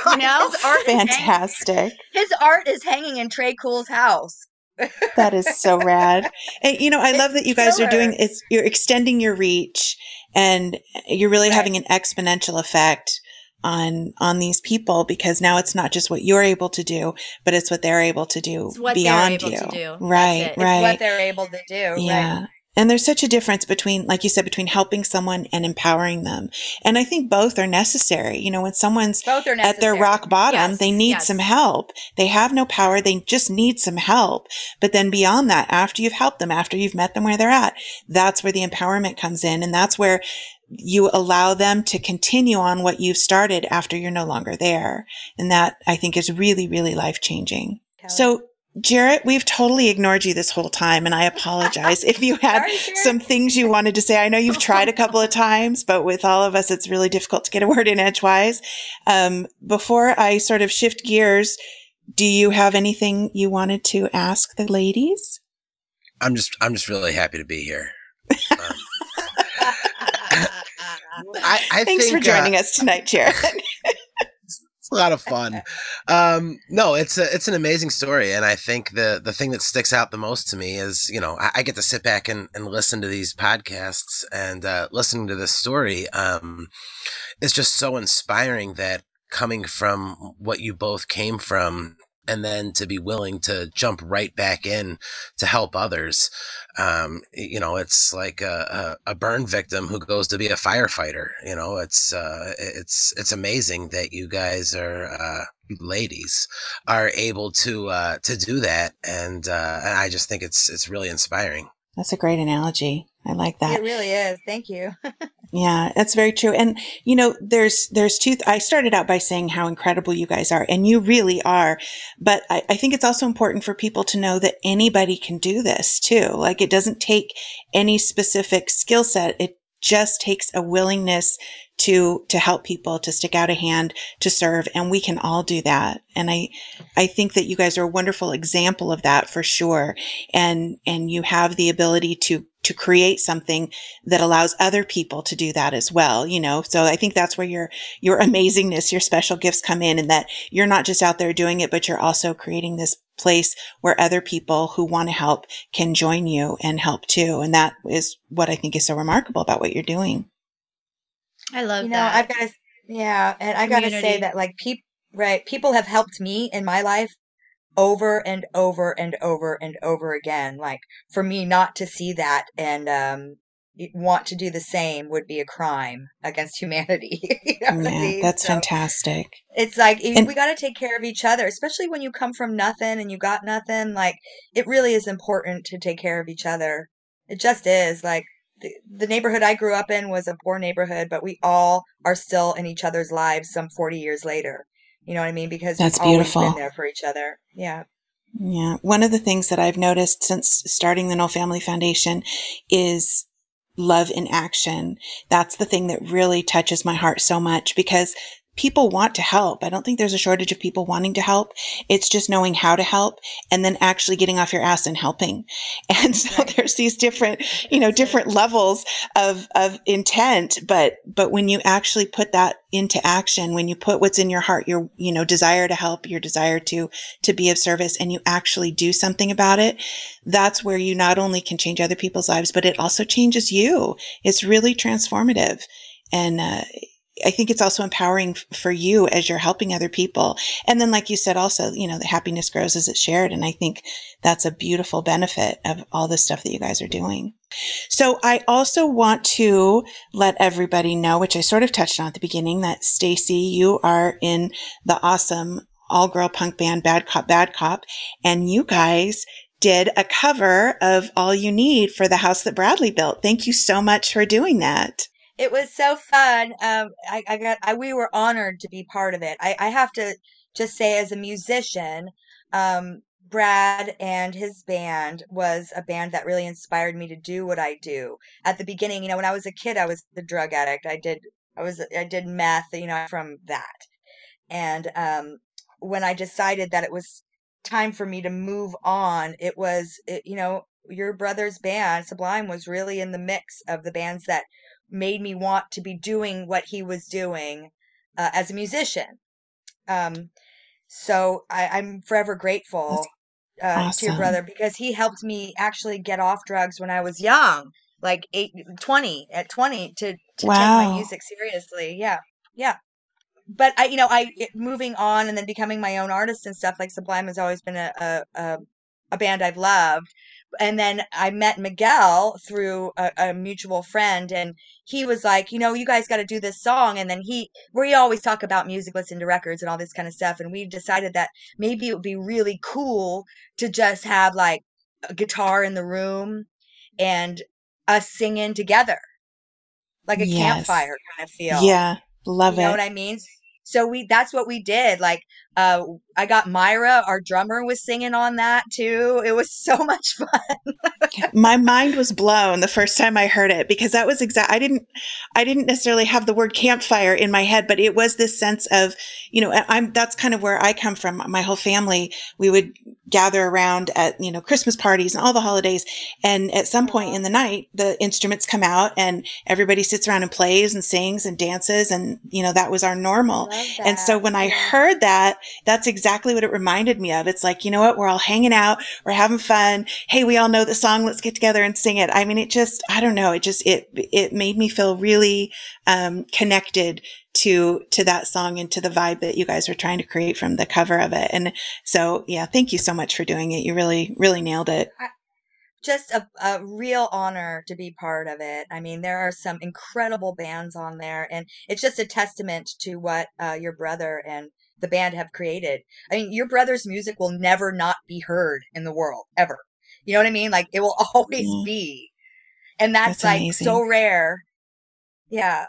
You know? his art, is hanging, Fantastic. his art is hanging in Tré Cool's house. That is so rad. And you know, I love that you guys are doing killer. it's you're extending your reach and you're really Right. having an exponential effect on on these people because now it's not just what you're able to do, but it's what they're able to do It's what they're beyond able you. to do. Right, it. It's It's right. what they're able to do. Right. Yeah. And there's such a difference between, like you said, between helping someone and empowering them. And I think both are necessary. You know, when someone's Both are at their rock bottom, Yes, they need yes. some help. They have no power. They just need some help. But then beyond that, after you've helped them, after you've met them where they're at, that's where the empowerment comes in. And that's where you allow them to continue on what you've started after you're no longer there. And that I think is really, really life changing. Kelly. So, Jarrett, we've totally ignored you this whole time, and I apologize if you had Sorry, some things you wanted to say. I know you've tried a couple of times, but with all of us, it's really difficult to get a word in edgewise. Um, before I sort of shift gears, do you have anything you wanted to ask the ladies? I'm just I'm just really happy to be here. I, I Thanks think, for uh, joining us tonight, Jared. It's a lot of fun. Um, no, it's a, it's an amazing story, and I think the the thing that sticks out the most to me is you know I, I get to sit back and, and listen to these podcasts and uh, listening to this story. Um, it's just so inspiring that coming from what you both came from, and then to be willing to jump right back in to help others. Um, you know, it's like a, a, a burn victim who goes to be a firefighter. You know, it's uh, it's it's amazing that you guys are uh, ladies are able to uh, to do that, and uh, and I just think it's it's really inspiring. That's a great analogy. I like that. it really is. Thank you. Yeah, that's very true. And you know, there's there's two. I started out by saying how incredible you guys are, and you really are. But I, I think it's also important for people to know that anybody can do this too. Like it doesn't take any specific skill set. It just takes a willingness to to help people, to stick out a hand, to serve, and we can all do that. And I I think that you guys are a wonderful example of that for sure. And and you have the ability to to create something that allows other people to do that as well, you know? So I think that's where your, your amazingness, your special gifts come in and that you're not just out there doing it, but you're also creating this place where other people who want to help can join you and help too. And that is what I think is so remarkable about what you're doing. I love you know, that. I've got to, yeah, and I got to say that like people, right? People have helped me in my life over and over and over and over again. Like for me not to see that and um want to do the same would be a crime against humanity. you know what I mean? that's So fantastic. It's like And- we got to take care of each other, especially when you come from nothing and you got nothing. Like it really is important to take care of each other. It just is. Like the, the neighborhood I grew up in was a poor neighborhood, but we all are still in each other's lives some 40 years later. You know what I mean? Because That's we've beautiful. been there for each other. Yeah. Yeah. One of the things that I've noticed since starting the Nowell Family Foundation is love in action. That's the thing that really touches my heart so much because people want to help. I don't think there's a shortage of people wanting to help. It's just knowing how to help and then actually getting off your ass and helping. And so Right. there's these different, you know, different levels of, of intent. But, but when you actually put that into action, when you put what's in your heart, your, you know, desire to help, your desire to, to be of service and you actually do something about it, that's where you not only can change other people's lives, but it also changes you. It's really transformative. And, uh, I think it's also empowering f- for you as you're helping other people. And then, like you said, also, you know, the happiness grows as it's shared. And I think that's a beautiful benefit of all the stuff that you guys are doing. So I also want to let everybody know, which I sort of touched on at the beginning, that Stacy, you are in the awesome all girl punk band Bad Cop Bad Cop, and you guys did a cover of All You Need for the house that Bradley built. Thank you so much for doing that. It was so fun. Um, I, I got, I, we were honored to be part of it. I, I have to just say, as a musician, um, Brad and his band was a band that really inspired me to do what I do. At the beginning, you know, when I was a kid, I was the drug addict. I did, I was, I did meth, you know, from that. And, um, when I decided that it was time for me to move on, it was, it, you know, your brother's band, Sublime, was really in the mix of the bands that made me want to be doing what he was doing uh, as a musician. Um, so I, I'm forever grateful uh, to your brother because he helped me actually get off drugs when I was young, like eight, 20, at 20 to, to take my music seriously. Yeah. Yeah. But I, you know, I it, moving on and then becoming my own artist and stuff like Sublime has always been a, a, a, a band I've loved. And then I met Miguel through a, a mutual friend and he was like, you know, you guys got to do this song. And then he, we always talk about music, listen to records and all this kind of stuff. And we decided that maybe it would be really cool to just have like a guitar in the room and us singing together, like a Yes. campfire kind of feel. Yeah. Love it. you know what I mean? So we that's what we did. Like uh I got Myra, our drummer was singing on that too. It was so much fun. my mind was blown the first time I heard it because that was exact. I didn't, I didn't necessarily have the word campfire in my head, but it was this sense of, you know, I'm, that's kind of where I come from. My whole family, we would gather around at, you know, Christmas parties and all the holidays. And at some point in the night, the instruments come out and everybody sits around and plays and sings and dances. And, you know, that was our normal. And so when I heard that, that's exactly what it reminded me of. It's like, you know what? We're all hanging out. We're having fun. Hey, we all know the song. Let's get together and sing it. I mean, it just, I don't know. It just, it, it made me feel really, um, connected to, to that song and to the vibe that you guys were trying to create from the cover of it. And so, yeah, thank you so much for doing it. You really, really nailed it. just a, a real honor to be part of it. I mean, there are some incredible bands on there, and it's just a testament to what uh, your brother and the band have created. I mean, your brother's music will never not be heard in the world ever. You know what I mean? Like it will always Yeah. be, and that's, That's like amazing. so rare. Yeah.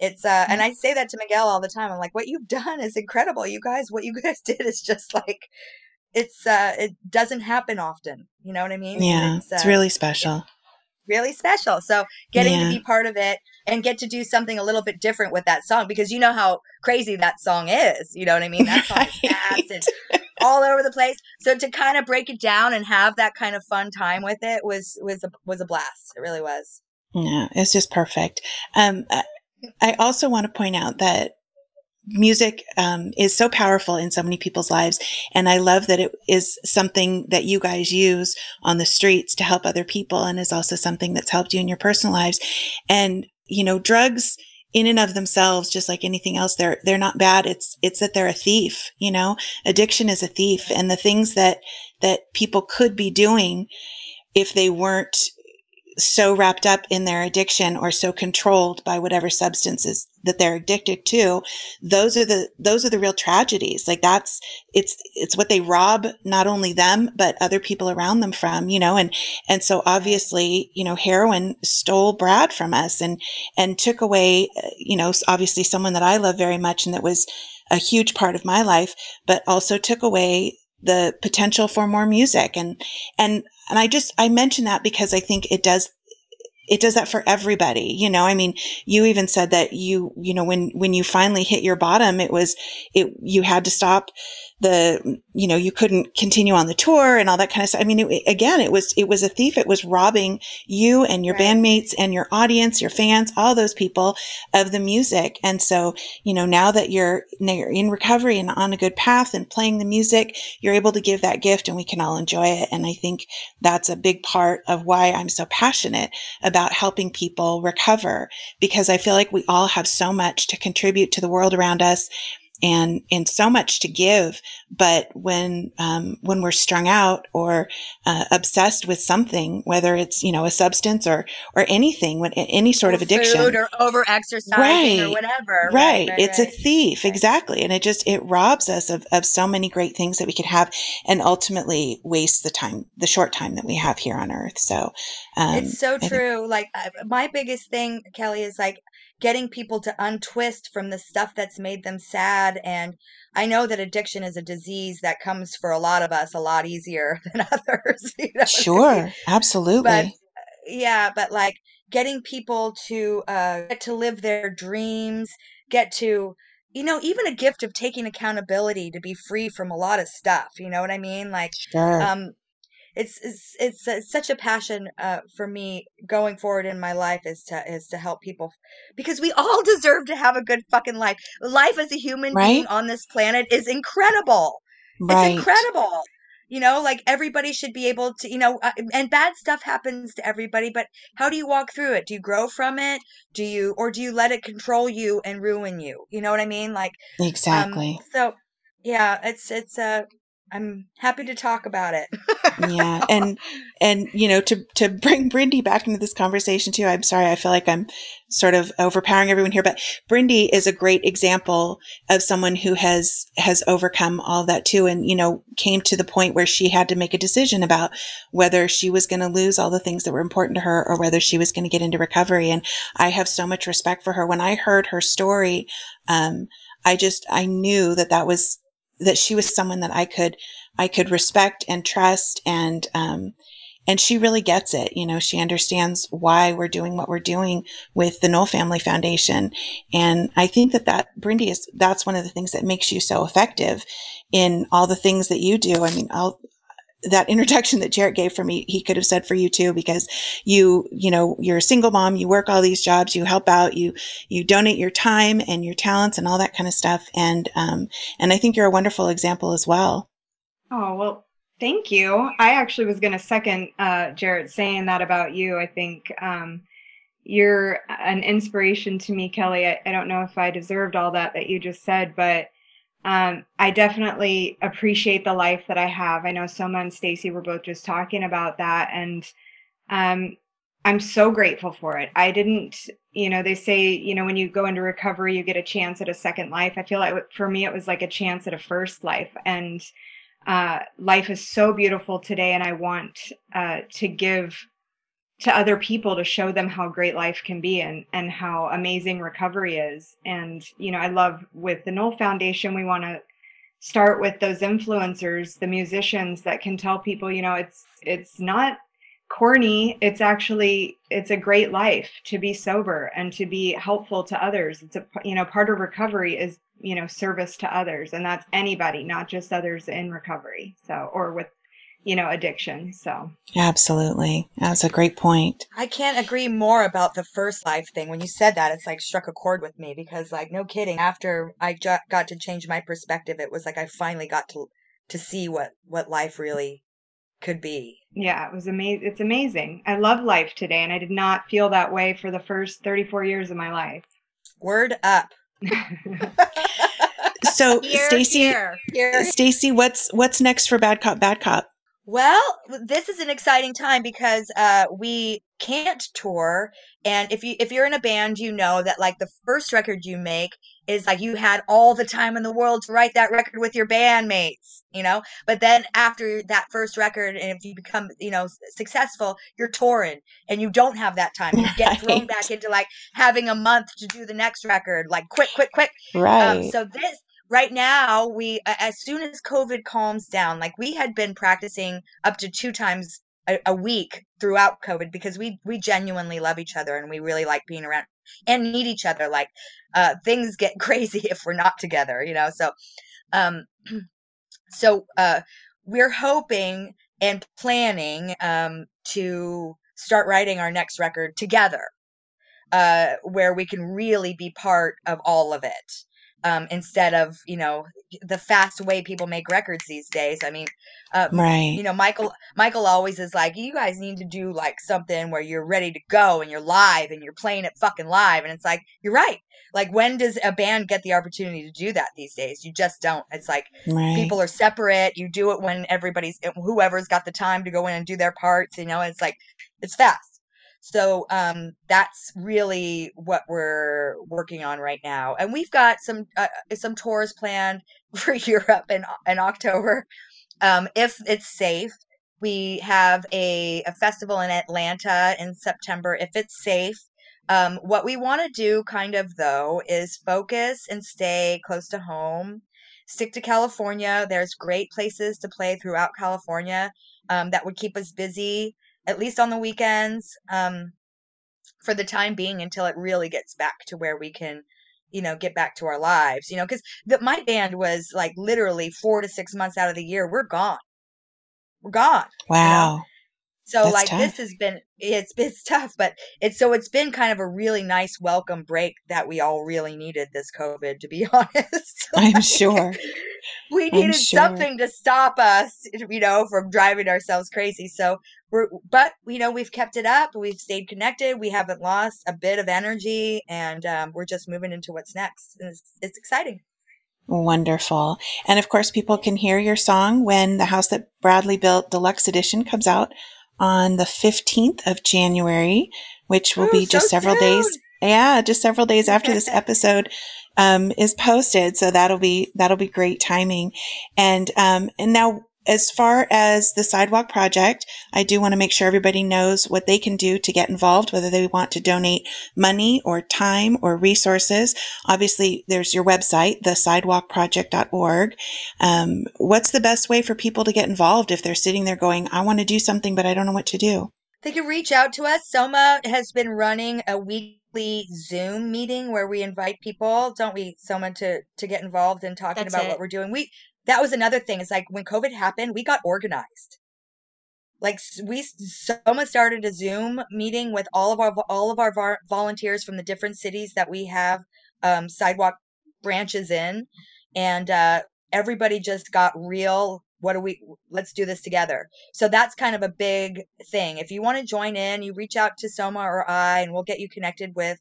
It's uh and I say that to Miguel all the time. I'm like, what you've done is incredible. You guys, what you guys did is just like it's uh it doesn't happen often. You know what I mean? Yeah. It's, It's uh, really special. Really special. So getting Yeah. to be part of it and get to do something a little bit different with that song because you know how crazy that song is. You know what I mean? That song is fast and all over the place. So to kind of break it down and have that kind of fun time with it was was a, was a blast. It really was. Yeah, it's just perfect. Um, I- I also want to point out that music um, is so powerful in so many people's lives. And I love that it is something that you guys use on the streets to help other people and is also something that's helped you in your personal lives. And, you know, drugs in and of themselves, just like anything else, they're, they're not bad. It's, it's that they're a thief, you know, addiction is a thief and the things that, that people could be doing if they weren't so wrapped up in their addiction or so controlled by whatever substances that they're addicted to those are the those are the real tragedies. Like that's it's it's what they rob not only them but other people around them from you know and and so obviously you know heroin stole brad from us and and took away you know obviously someone that i love very much and that was a huge part of my life but also took away the potential for more music and and and I just I mention that because I think it does it does that for everybody. You know, I mean, you even said that you you know when when you finally hit your bottom, it was it you had to stop the, you know, you couldn't continue on the tour and all that kind of stuff. I mean, it, again, it was, it was a thief. It was robbing you and your Right. bandmates and your audience, your fans, all those people of the music. And so, you know, now that you're, now you're in recovery and on a good path and playing the music, you're able to give that gift and we can all enjoy it. And I think that's a big part of why I'm so passionate about helping people recover because I feel like we all have so much to contribute to the world around us and and so much to give but when um, when we're strung out or uh, obsessed with something whether it's you know a substance or or anything when any sort Or of addiction food or over exercising Right. or whatever. Right. It's a thief. Right. Exactly. And it just, it robs us of, of so many great things that we could have and ultimately waste the time, the short time that we have here on earth. So, um, it's so I think- true. Like my biggest thing, Kelly, is like getting people to untwist from the stuff that's made them sad. And I know that addiction is a disease that comes for a lot of us a lot easier than others. you know what I mean? sure. Absolutely. But yeah, but like getting people to uh, get to live their dreams, get to you know even a gift of taking accountability to be free from a lot of stuff. You know what I mean? Like sure. um it's it's it's, it's such a passion uh, for me going forward in my life is to is to help people because we all deserve to have a good fucking life. Life as a human being on this planet is incredible. right. It's incredible. You know, like everybody should be able to, you know, uh, and bad stuff happens to everybody, but how do you walk through it? Do you grow from it? Do you, or do you let it control you and ruin you? You know what I mean? Like, um, Exactly. so yeah, it's, it's, uh, I'm happy to talk about it. yeah. And, and, you know, to, to bring Brindy back into this conversation too, I'm sorry. I feel like I'm sort of overpowering everyone here, but Brindy is a great example of someone who has, has overcome all that too. And, you know, came to the point where she had to make a decision about whether she was going to lose all the things that were important to her or whether she was going to get into recovery. And I have so much respect for her. When I heard her story, um, I just, I knew that that was, that she was someone that I could, I could respect and trust and, um, and she really gets it. You know, she understands why we're doing what we're doing with the Nowell Family Foundation. And I think that that, Brindy is, that's one of the things that makes you so effective in all the things that you do. I mean, I'll, that introduction that Jarrett gave for me, he could have said for you too, because you, you know, you're a single mom, you work all these jobs, you help out, you, you donate your time and your talents and all that kind of stuff. And, um, and I think you're a wonderful example as well. Oh, well, thank you. I actually was going to second uh, Jarrett saying that about you. I think um, you're an inspiration to me, Kelly. I, I don't know if I deserved all that that you just said, but um, I definitely appreciate the life that I have. I know Soma and Stacy were both just talking about that, and um, I'm so grateful for it. I didn't, you know, they say, you know, when you go into recovery, you get a chance at a second life. I feel like for me, it was like a chance at a first life, and uh, life is so beautiful today, and I want uh, to give to other people to show them how great life can be and and how amazing recovery is. And you know, I love with the Nowell Foundation, we want to start with those influencers, the musicians that can tell people, you know, it's it's not corny it's actually it's a great life to be sober and to be helpful to others it's a you know part of recovery is you know service to others and that's anybody not just others in recovery so or with you know addiction so Absolutely. That's a great point. I can't agree more about the first life thing. When you said that, it's like struck a chord with me because, like, no kidding. After I ju- got to change my perspective, it was like I finally got to to see what what life really could be. yeah it was amazing it's amazing i love life today and i did not feel that way for the first 34 years of my life Word up. So, Here, Stacy, here. Here. Stacy, what's what's next for Bad Cop Bad Cop? Well, this is an exciting time because uh, we can't tour, and if you if you're in a band, you know that like the first record you make is like you had all the time in the world to write that record with your bandmates, you know. But then after that first record, and if you become you know successful, you're touring, and you don't have that time. You get thrown back into like having a month to do the next record, like quick, quick, quick. Right. Um, so this right now, we as soon as COVID calms down, like we had been practicing up to two times a, a week throughout COVID because we we genuinely love each other and we really like being around and need each other. Like uh, things get crazy if we're not together, you know. So um, so uh, we're hoping and planning um, to start writing our next record together, uh, where we can really be part of all of it um, instead of you know the fast way people make records these days. I mean, uh, Right. you know, Michael Michael always is like, you guys need to do like something where you're ready to go and you're live and you're playing it fucking live. And it's like, you're right. Like, when does a band get the opportunity to do that these days? You just don't. It's like Right. people are separate. You do it when everybody's whoever's got the time to go in and do their parts. You know, it's like it's fast. So um, that's really what we're working on right now, and we've got some uh, some tours planned for Europe in in October, um, if it's safe. We have a, a festival in Atlanta in September, if it's safe. Um, what we want to do, kind of though, is focus and stay close to home. Stick to California. There's great places to play throughout California um, that would keep us busy, at least on the weekends, um, for the time being until it really gets back to where we can, you know, get back to our lives. You know, because my band was like literally four to six months out of the year, we're gone. We're gone. Wow. So That's like tough. this has been it's it's tough, but it's so it's been kind of a really nice welcome break that we all really needed this COVID to be honest. I'm sure. we needed sure. something to stop us, you know, from driving ourselves crazy. So we're but you know, we've kept it up, we've stayed connected, we haven't lost a bit of energy and um, we're just moving into what's next. And it's, it's exciting. Wonderful. And of course, people can hear your song when the House That Bradley Built Deluxe Edition comes out on the 15th of January, which will Ooh, be so just several days. Yeah, just several days after this episode um, is posted. So that'll be that'll be great timing. And um, and now, as far as the sidewalk project, I do want to make sure everybody knows what they can do to get involved, whether they want to donate money or time or resources. Obviously, there's your website, thesidewalkproject.org. Um, what's the best way for people to get involved if they're sitting there going, I want to do something, but I don't know what to do? They can reach out to us. Soma has been running a weekly Zoom meeting where we invite people, don't we, Soma, to to get involved in talking That's about it. what we're doing. We that was another thing. It's like when COVID happened, we got organized. Like we Soma started a Zoom meeting with all of our all of our var- volunteers from the different cities that we have um, sidewalk branches in, and uh, everybody just got real. What do we? Let's do this together. So that's kind of a big thing. If you want to join in, you reach out to Soma or I, and we'll get you connected with.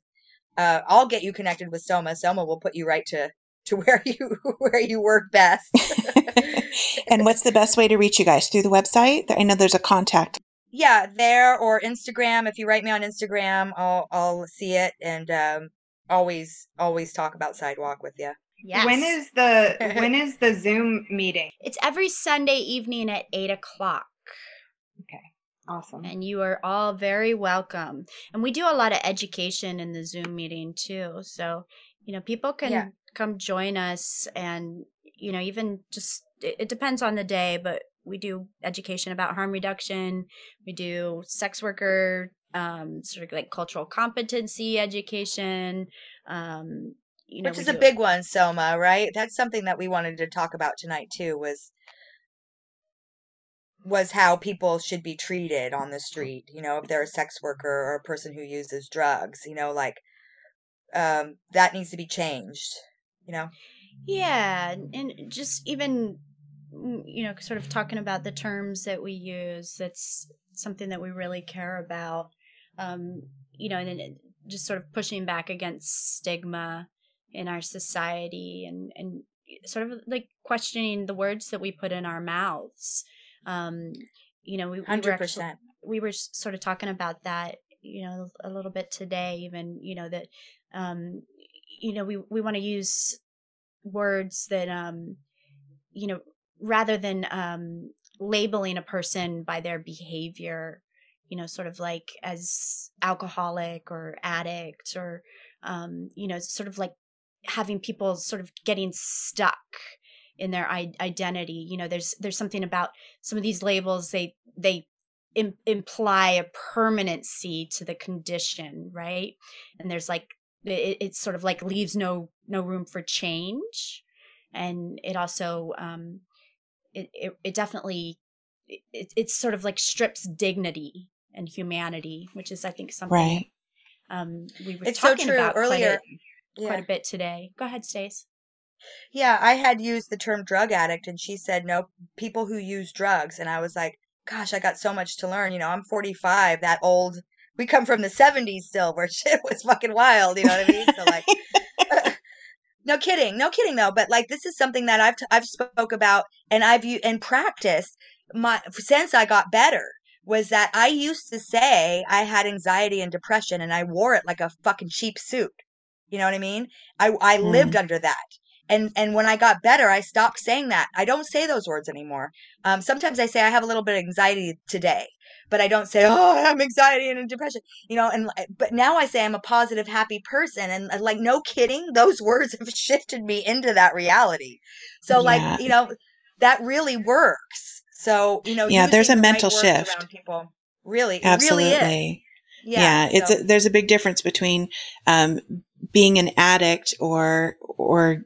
Uh, I'll get you connected with Soma. Soma will put you right to to where you where you work best. and what's the best way to reach you guys? Through the website? I know there's a contact. yeah, there or Instagram. If you write me on Instagram, I'll I'll see it and um, always always talk about sidewalk with you. Yes. When is the when is the Zoom meeting? It's every Sunday evening at eight o'clock. Okay. Awesome. and you are all very welcome. And we do a lot of education in the Zoom meeting too. So, you know, people can Yeah. Come join us and, you know, even just, it, depends on the day, but we do education about harm reduction. We do sex worker, um, sort of like cultural competency education. Um, you know, Which is a big one, Soma, right? That's something that we wanted to talk about tonight too was was how people should be treated on the street, you know, if they're a sex worker or a person who uses drugs, you know, like um that needs to be changed, you know. Yeah, and- just even mm, you know, sort of talking about the terms that we use. That's something that we really care about. Um, you know, and then just sort of pushing back against stigma in our society, and and sort of like questioning the words that we put in our mouths. Um, you know, we, we were actually we were sort of talking about that you know a little bit today even you know that um you know we we want to use words that um you know rather than um labeling a person by their behavior you know sort of like as alcoholic or addict or um you know sort of like having people sort of getting stuck in their I- identity you know there's there's something about some of these labels they they Im- imply a permanency to the condition right? And there's like it, it sort of like leaves no no room for change and it also um it, it, it definitely it, it's sort of like strips dignity and humanity, which is I think something Right. um we were It's so talking true. about Earlier- quite a, quite a bit today. Go ahead, Stace. Yeah, I had used the term drug addict, and she said, no, people who use drugs. And I was like, gosh, I got so much to learn. You know, I'm 45, that old. We come from the 70s still, where shit was fucking wild. You know what I mean? So, like, no kidding, no kidding though. But like, this is something that I've t- I've spoke about, and I've u- in practice my since I got better was that I used to say I had anxiety and depression, and I wore it like a fucking cheap suit. You know what I mean? I I lived under that and and when i got better i stopped saying that i don't say those words anymore um, sometimes i say i have a little bit of anxiety today but i don't say oh I'm anxiety and depression you know and uh, but now i say i'm a positive happy person and uh, like no kidding those words have shifted me into that reality so Yeah. like you know that really works so you know Yeah, there's a the mental words shift. people really it Absolutely. really is yeah, it's so- a, there's a big difference between um, being an addict or or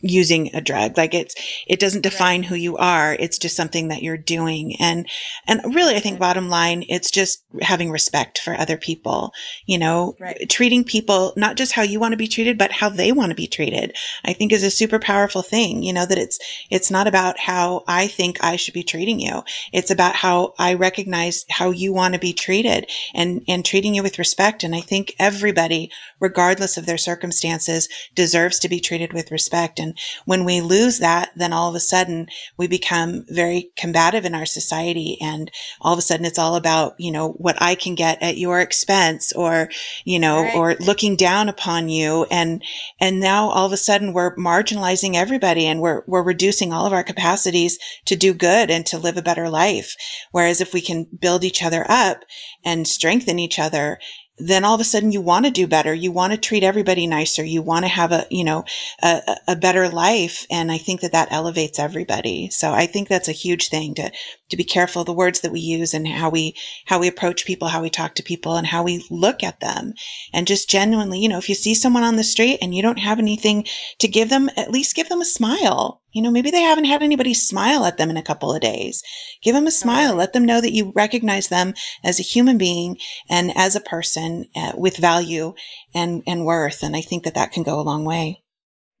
using a drug. Like it's it doesn't define who you are. It's just something that you're doing. And and really i think bottom line it's just having respect for other people you know? Right. treating people not just how you want to be treated but how they want to be treated i think is a super powerful thing you know that it's it's not about how i think i should be treating you. It's about how i recognize how you want to be treated and and treating you with respect. And i think everybody regardless of their circumstances deserves to be treated with respect. And when we lose that then all of a sudden we become very combative in our society. And all of a sudden it's all about you know what i can get at your expense or you know Right. or looking down upon you. And and now all of a sudden we're marginalizing everybody and we're we're reducing all of our capacities to do good and to live a better life. Whereas if we can build each other up and strengthen each other then all of a sudden you want to do better you want to treat everybody nicer you want to have a you know a, a- better life and i think that that elevates everybody. So i think that's a huge thing to to be careful the words that we use and how we how we approach people how we talk to people and how we look at them. And just genuinely you know if you see someone on the street and you don't have anything to give them at least give them a smile you know maybe they haven't had anybody smile at them in a couple of days give them a smile let them know that you recognize them as a human being and as a person uh, with value and and worth and i think that that can go a long way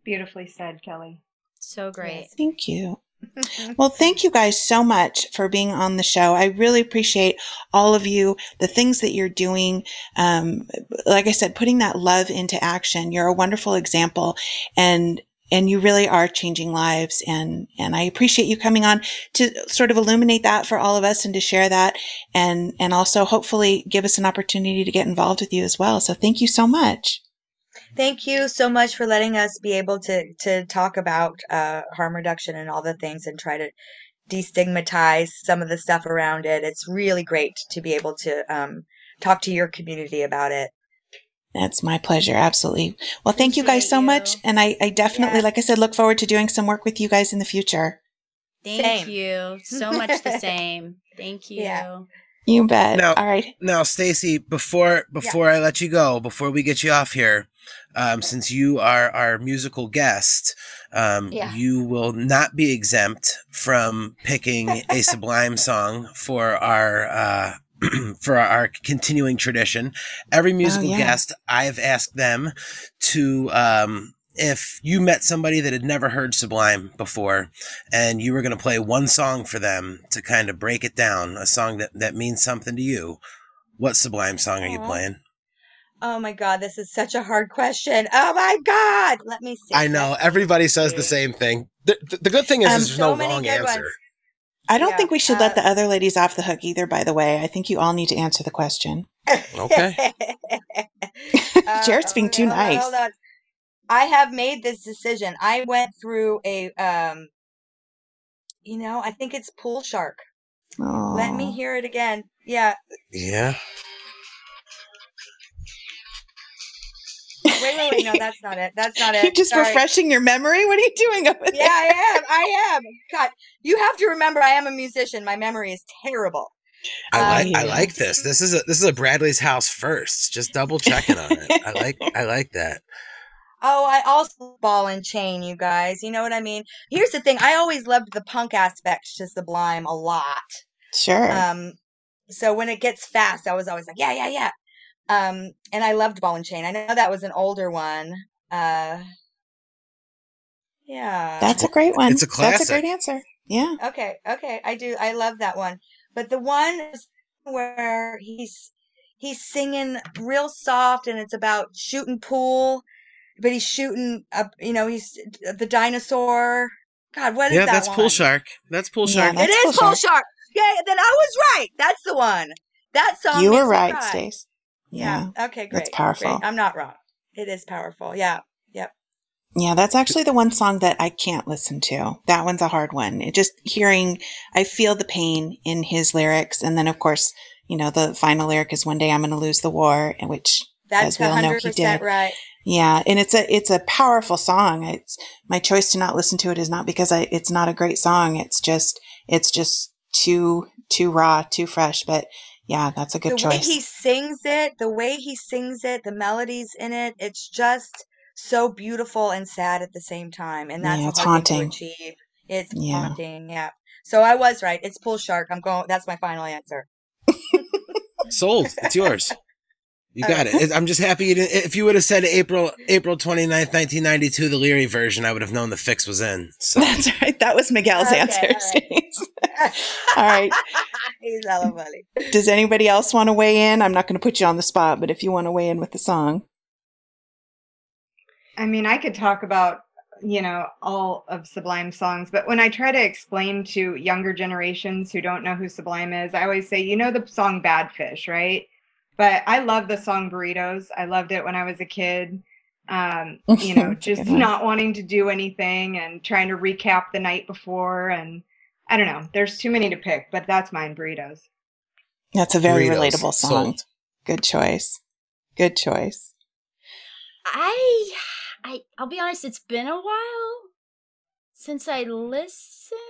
Beautifully said, Kelly. So great. thank you well, thank you guys so much for being on the show. I really appreciate all of you, the things that you're doing. Um, like I said, putting that love into action. You're a wonderful example and and you really are changing lives and and I appreciate you coming on to sort of illuminate that for all of us and to share that and and also hopefully give us an opportunity to get involved with you as well. So thank you so much. Thank you so much for letting us be able to to talk about uh, harm reduction and all the things and try to destigmatize some of the stuff around it. It's really great to be able to um, talk to your community about it. That's my pleasure. Absolutely. Well, thank you guys so you. much. And I, I definitely, Yeah. like I said, look forward to doing some work with you guys in the future. Thank Same. you so much. The same. Thank you. Yeah. You bet. Now- All right. Now, Stacy, before before I let you go, before we get you off here, um, since you are our musical guest, um, Yeah. you will not be exempt from picking a Sublime song for our uh, for our continuing tradition. Every musical yeah. guest, I've asked them to. Um, if you met somebody that had never heard Sublime before and you were going to play one song for them to kind of break it down, a song that, that means something to you, what Sublime song are you playing? Oh my God, this is such a hard question. Oh my God, let me see. I know everybody says the same thing. The, the, the good thing is, Um, there's so no wrong answer. ones. I don't Yeah, think we should let uh, the other ladies off the hook either, by the way. I think you all need to answer the question. Okay. Jared's being too hold on, nice. hold on. I have made this decision. I went through a, um, you know, I think it's Pool Shark. Let me hear it again. Yeah. Yeah. Wait, wait, wait. No, that's not it. That's not it. You're just Sorry. refreshing your memory? What are you doing over there? Yeah, I am. I am. God, you have to remember I am a musician. My memory is terrible. I Uh, like I like this. This is a this is a Bradley's house first. Just double checking on it. I like I like that. Oh, I also ball and chain, you guys. You know what I mean? Here's the thing. I always loved the punk aspects to Sublime a lot. Sure. Um, so when it gets fast, I was always like, yeah, yeah, yeah. Um, and I loved ball and chain. I know that was an older one. Uh, yeah. That's a great one. It's a classic. That's a great answer. Yeah. Okay, okay, I do. I love that one. But the one where he's he's singing real soft, and it's about shooting pool, but he's shooting up. You know, he's the dinosaur. God, what is yeah, that Yeah, that's one? Pool Shark. That's Pool Yeah, Shark. that's It is Pool Pool Shark. Shark. Yeah, then I was right. That's the one. That song. You were right, cry. Stace. Yeah. Yeah. Okay, great. That's powerful. Great. I'm not wrong. It is powerful. Yeah. Yep. Yeah, that's actually the one song that I can't listen to. That one's a hard one. It just hearing, I feel the pain in his lyrics. And then, of course, you know, the final lyric is one day I'm going to lose the war, and which, That's as we all know, hundred he percent did. right. Yeah. And it's a, it's a powerful song. It's my choice to not listen to it is not because I, it's not a great song. It's just, it's just too, too raw, too fresh. But yeah, that's a good the choice. way he sings it, the way he sings it, the melodies in it, it's just so beautiful and sad at the same time. And that's Yeah, it's haunting. to achieve. It's Yeah. haunting, yeah. So I was right. It's Pool Shark. I'm going. That's my final answer. Sold. It's yours. You got it. It- I'm just happy you didn't. If you would have said April April 29th, 1992, the Leary version, I would have known the fix was in. So That's right. That was Miguel's Okay, answer. all right. Stace. All right. He's hella funny. Does anybody else want to weigh in? I'm not going to put you on the spot, but if you want to weigh in with the song. I mean, I could talk about, you know, all of Sublime songs, but when I try to explain to younger generations who don't know who Sublime is, I always say, you know, the song Bad Fish, right? But I love the song Burritos. I loved it when I was a kid. Um, you know, just not wanting to do anything and trying to recap the night before. And I don't know, there's too many to pick, but that's mine, Burritos. That's a very Burritos. relatable song. Sold. Good choice. Good choice. I, I, I'll be honest. It's been a while since I listened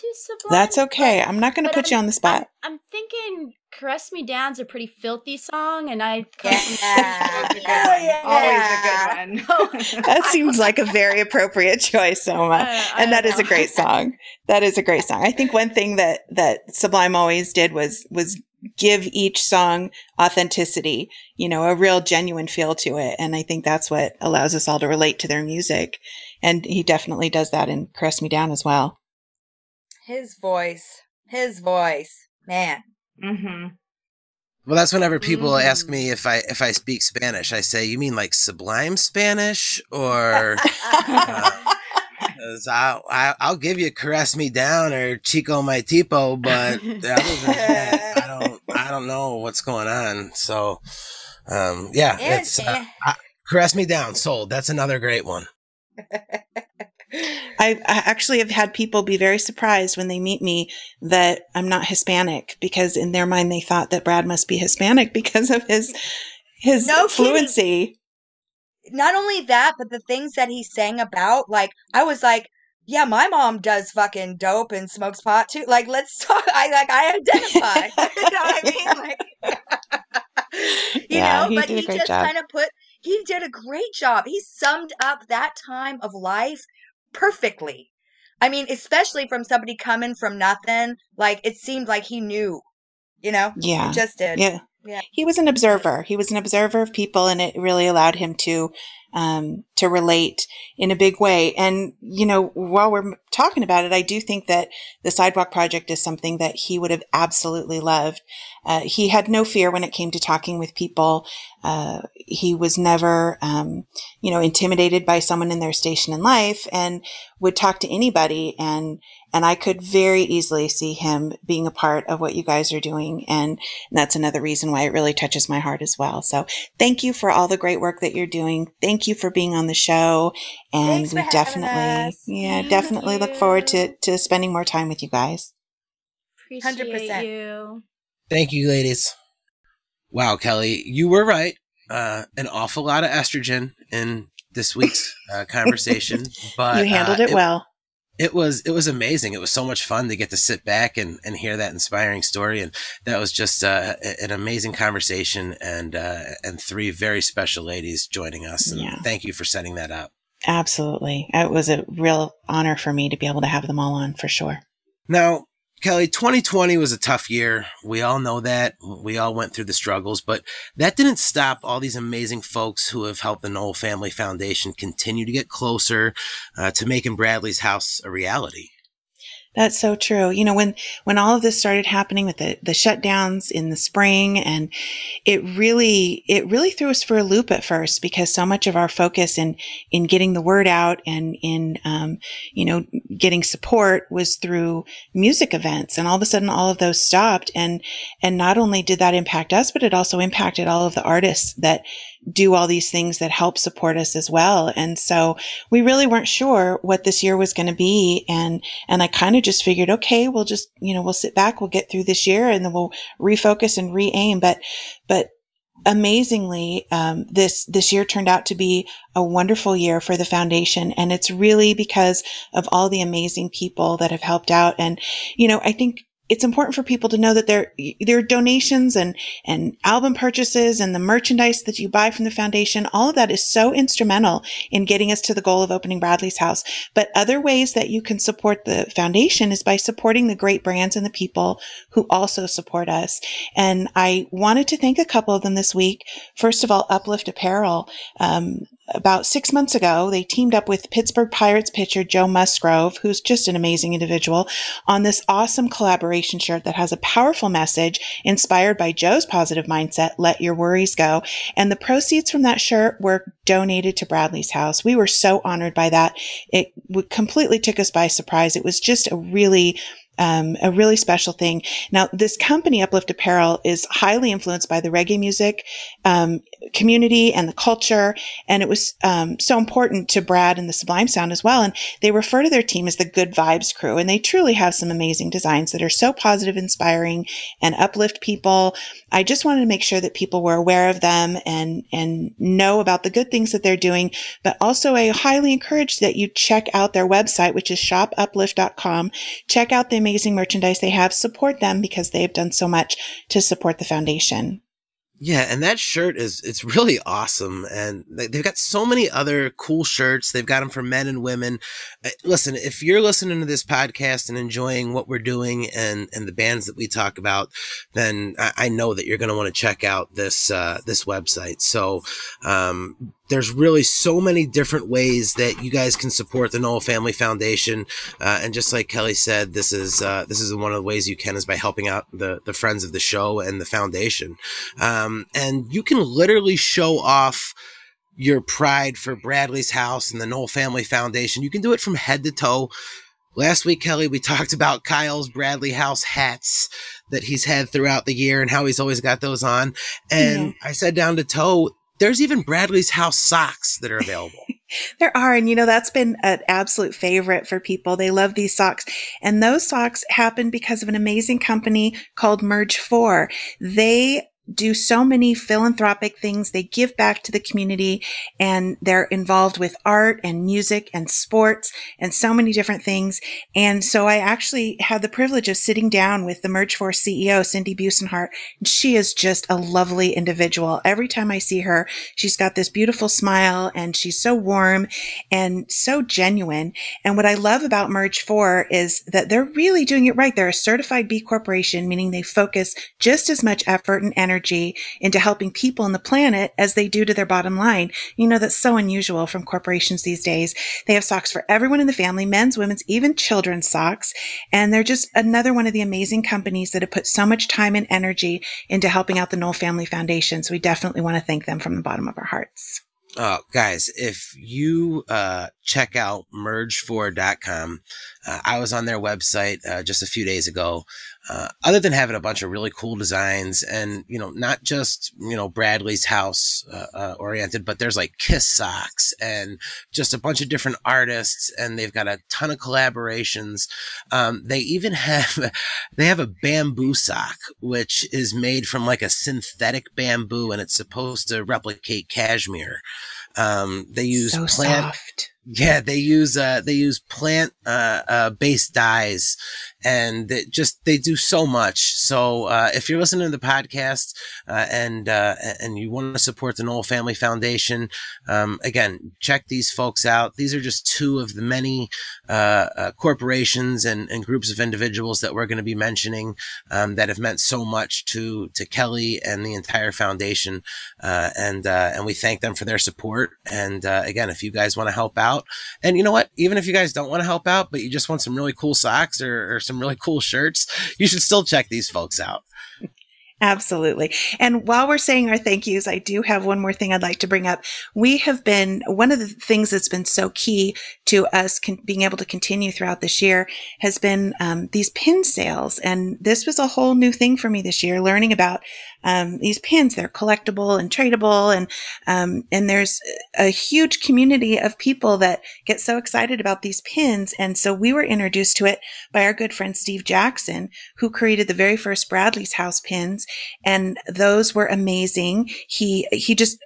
to Sublime. That's okay. but- I'm not going to put you I'm- on the spot. I'm, I'm thinking "Caress Me Down's a pretty filthy song, and I come from oh, Yeah. Always a good one. yeah. Always a good one. That seems like a very appropriate choice, Soma. I- I and that don't is a great song. That is a great song. I think one thing that that Sublime always did was was give each song authenticity, you know, a real genuine feel to it. And I think that's what allows us all to relate to their music. And he definitely does that in Caress Me Down as well. His voice. His voice. Man. Mm-hmm. Well, that's whenever people ask Mm. me if I if I speak Spanish, I say, "You mean like Sublime Spanish, or uh, 'cause I'll I, I'll give you caress me down or Chico my tipo, but other than that, I don't I don't know what's going on." So, um, yeah, it's uh, caress me down. Sold. That's another great one. I, I actually have had people be very surprised when they meet me that I'm not Hispanic because in their mind they thought that Brad must be Hispanic because of his his No kidding. fluency. not only that, but the things that he sang about, like I was like, yeah, my mom does fucking dope and smokes pot too. Like, let's talk. I like I identify. you know what I mean? Like, you Yeah, know, he but did a he great just kind of put. He did a great job. He summed up that time of life perfectly. I mean, especially from somebody coming from nothing. Like it seemed like he knew. You know, Yeah. he just did. Yeah. Yeah. He was an observer. He was an observer of people and it really allowed him to um to relate in a big way. And you know, while we're talking about it, I do think that the Sidewalk Project is something that he would have absolutely loved. Uh, he had no fear when it came to talking with people. Uh, he was never, um, you know, intimidated by someone in their station in life and would talk to anybody. And, and I could very easily see him being a part of what you guys are doing. And, and that's another reason why it really touches my heart as well. So thank you for all the great work that you're doing. Thank you for being on the show. And we definitely, us. yeah, Thank definitely look forward to, to spending more time with you guys. Appreciate 100%. you. Thank you, ladies. Wow, Kelly, you were right. Uh, an awful lot of estrogen in this week's uh, conversation, but you handled uh, it well. it was it was amazing. It was so much fun to get to sit back and, and hear that inspiring story, and that was just uh, an amazing conversation, and uh, and three very special ladies joining us. And Yeah. thank you for setting that up. Absolutely. It was a real honor for me to be able to have them all on for sure. Now, Kelly, 2020 was a tough year. We all know that. We all went through the struggles, but that didn't stop all these amazing folks who have helped the Nowell Family Foundation continue to get closer uh, to making Bradley's house a reality. That's so true. You know, when, when all of this started happening with the, the shutdowns in the spring and it really, it really threw us for a loop at first because so much of our focus in, in getting the word out and in, um, you know, getting support was through music events and all of a sudden all of those stopped. And, and not only did that impact us, but it also impacted all of the artists that do all these things that help support us as well. And so we really weren't sure what this year was going to be. And, and I kind of just figured, okay, we'll just, you know, we'll sit back, we'll get through this year and then we'll refocus and re-aim. But, but amazingly, um, this, this year turned out to be a wonderful year for the foundation. And it's really because of all the amazing people that have helped out. And, you know, I think it's important for people to know that their their donations and and album purchases and the merchandise that you buy from the foundation. All of that is so instrumental in getting us to the goal of opening Bradley's house. But other ways that you can support the foundation is by supporting the great brands and the people who also support us. And I wanted to thank a couple of them this week. First of all Uplift Apparel. Um, about six months ago, they teamed up with Pittsburgh Pirates pitcher Joe Musgrove, who's just an amazing individual, on this awesome collaboration shirt that has a powerful message inspired by Joe's positive mindset, let your worries go. And the proceeds from that shirt were donated to Bradley's house. We were so honored by that. It completely took us by surprise. It was just a really um, a really special thing. Now, this company, Uplift Apparel, is highly influenced by the reggae music um, community and the culture, and it was um, so important to Brad and the Sublime Sound as well. And they refer to their team as the Good Vibes Crew, and they truly have some amazing designs that are so positive, inspiring, and uplift people. I just wanted to make sure that people were aware of them and and know about the good things that they're doing. But also, I highly encourage that you check out their website, which is shopuplift.com. Check out the amazing merchandise they have. Support them because they've done so much to support the foundation. Yeah, and that shirt is it's really awesome, and they- they've got so many other cool shirts. They've got them for men and women. Uh, Listen, if you're listening to this podcast and enjoying what we're doing and and the bands that we talk about, then I, I know that you're going to want to check out this uh, this website. So um, there's really so many different ways that you guys can support the Nowell Family Foundation, uh, and just like Kelly said, this is uh, this is one of the ways you can is by helping out the the friends of the show and the foundation, um, and you can literally show off your pride for Bradley's house and the Nowell Family Foundation. You can do it from head to toe. Last week, Kelly, we talked about Kyle's Bradley House hats that he's had throughout the year and how he's always got those on. And I said down to toe, there's even Bradley's house socks that are available. There are, and you know, that's been an absolute favorite for people. They love these socks. And those socks happened because of an amazing company called Merge 4. They do so many philanthropic things. They give back to the community and they're involved with art and music and sports and so many different things. And so I actually had the privilege of sitting down with the Merge4 CEO, Cindy Busenhart. She is just a lovely individual. Every time I see her, she's got this beautiful smile and she's so warm and so genuine. And what I love about Merge 4 is that they're really doing it right. They're a certified B corporation, meaning they focus just as much effort and energy into helping people on the planet as they do to their bottom line. You know, that's so unusual from corporations these days. They have socks for everyone in the family, men's, women's, even children's socks. And they're just another one of the amazing companies that have put so much time and energy into helping out the Nowell Family Foundation. So we definitely want to thank them from the bottom of our hearts. Oh, guys, if you uh, check out merge4.com, uh, I was on their website uh, just a few days ago. Uh, other than having a bunch of really cool designs and, you know, not just, you know, Bradley's house uh, uh, oriented, but there's like Kiss socks and just a bunch of different artists and they've got a ton of collaborations. Um, they even have, they have a bamboo sock, which is made from like a synthetic bamboo and it's supposed to replicate cashmere. Um, they use so plant, soft. Yeah, they use uh they use plant uh, uh based dyes and it just they do so much. So uh if you're listening to the podcast uh and uh and you want to support the Nowell Family Foundation, um again, check these folks out. These are just two of the many uh, uh corporations and, and groups of individuals that we're going to be mentioning um that have meant so much to to Kelly and the entire foundation. Uh and uh and we thank them for their support. And uh again, if you guys want to help out out. And you know what? Even if you guys don't want to help out, but you just want some really cool socks or, or some really cool shirts, you should still check these folks out. Absolutely. And while we're saying our thank yous, I do have one more thing I'd like to bring up. We have been, one of the things that's been so key to us con- being able to continue throughout this year has been um, these pin sales. And this was a whole new thing for me this year, learning about um, these pins. They're collectible and tradable, and um, and there's a huge community of people that get so excited about these pins. And so we were introduced to it by our good friend Steve Jackson, who created the very first Bradley's House pins, and those were amazing. He he just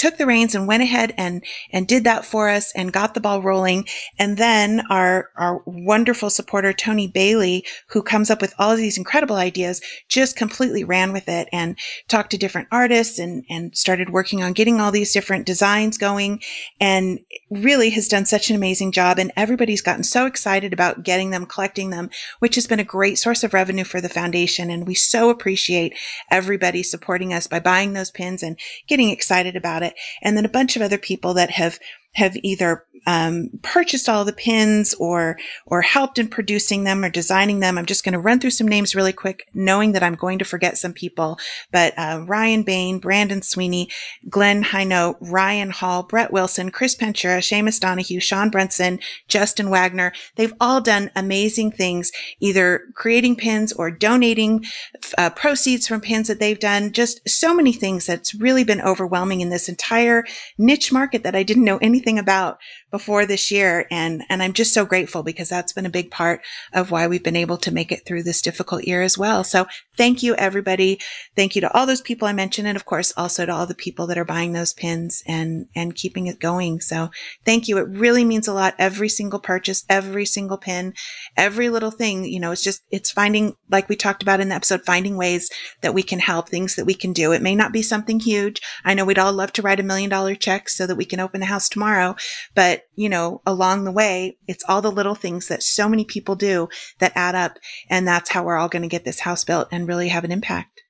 took the reins and went ahead and, and did that for us and got the ball rolling. And then our, our wonderful supporter, Tony Bailey, who comes up with all of these incredible ideas, just completely ran with it and talked to different artists and, and started working on getting all these different designs going and really has done such an amazing job. And everybody's gotten so excited about getting them, collecting them, which has been a great source of revenue for the foundation. And we so appreciate everybody supporting us by buying those pins and getting excited about it it. And then a bunch of other people that have have either um, purchased all the pins or or helped in producing them or designing them. I'm just going to run through some names really quick, knowing that I'm going to forget some people. But uh, Ryan Bain, Brandon Sweeney, Glenn Hino, Ryan Hall, Brett Wilson, Chris Pentura, Seamus Donahue, Sean Brunson, Justin Wagner. They've all done amazing things, either creating pins or donating uh, proceeds from pins that they've done. Just so many things that's really been overwhelming in this entire niche market that I didn't know anything anything about before this year. And, and I'm just so grateful because that's been a big part of why we've been able to make it through this difficult year as well. So thank you, everybody. Thank you to all those people I mentioned. And of course, also to all the people that are buying those pins and, and keeping it going. So thank you. It really means a lot. Every single purchase, every single pin, every little thing, you know, it's just, it's finding, like we talked about in the episode, finding ways that we can help, things that we can do. It may not be something huge. I know we'd all love to write a million dollar check so that we can open the house tomorrow, but you know, along the way, it's all the little things that so many people do that add up. And that's how we're all going to get this house built and really have an impact.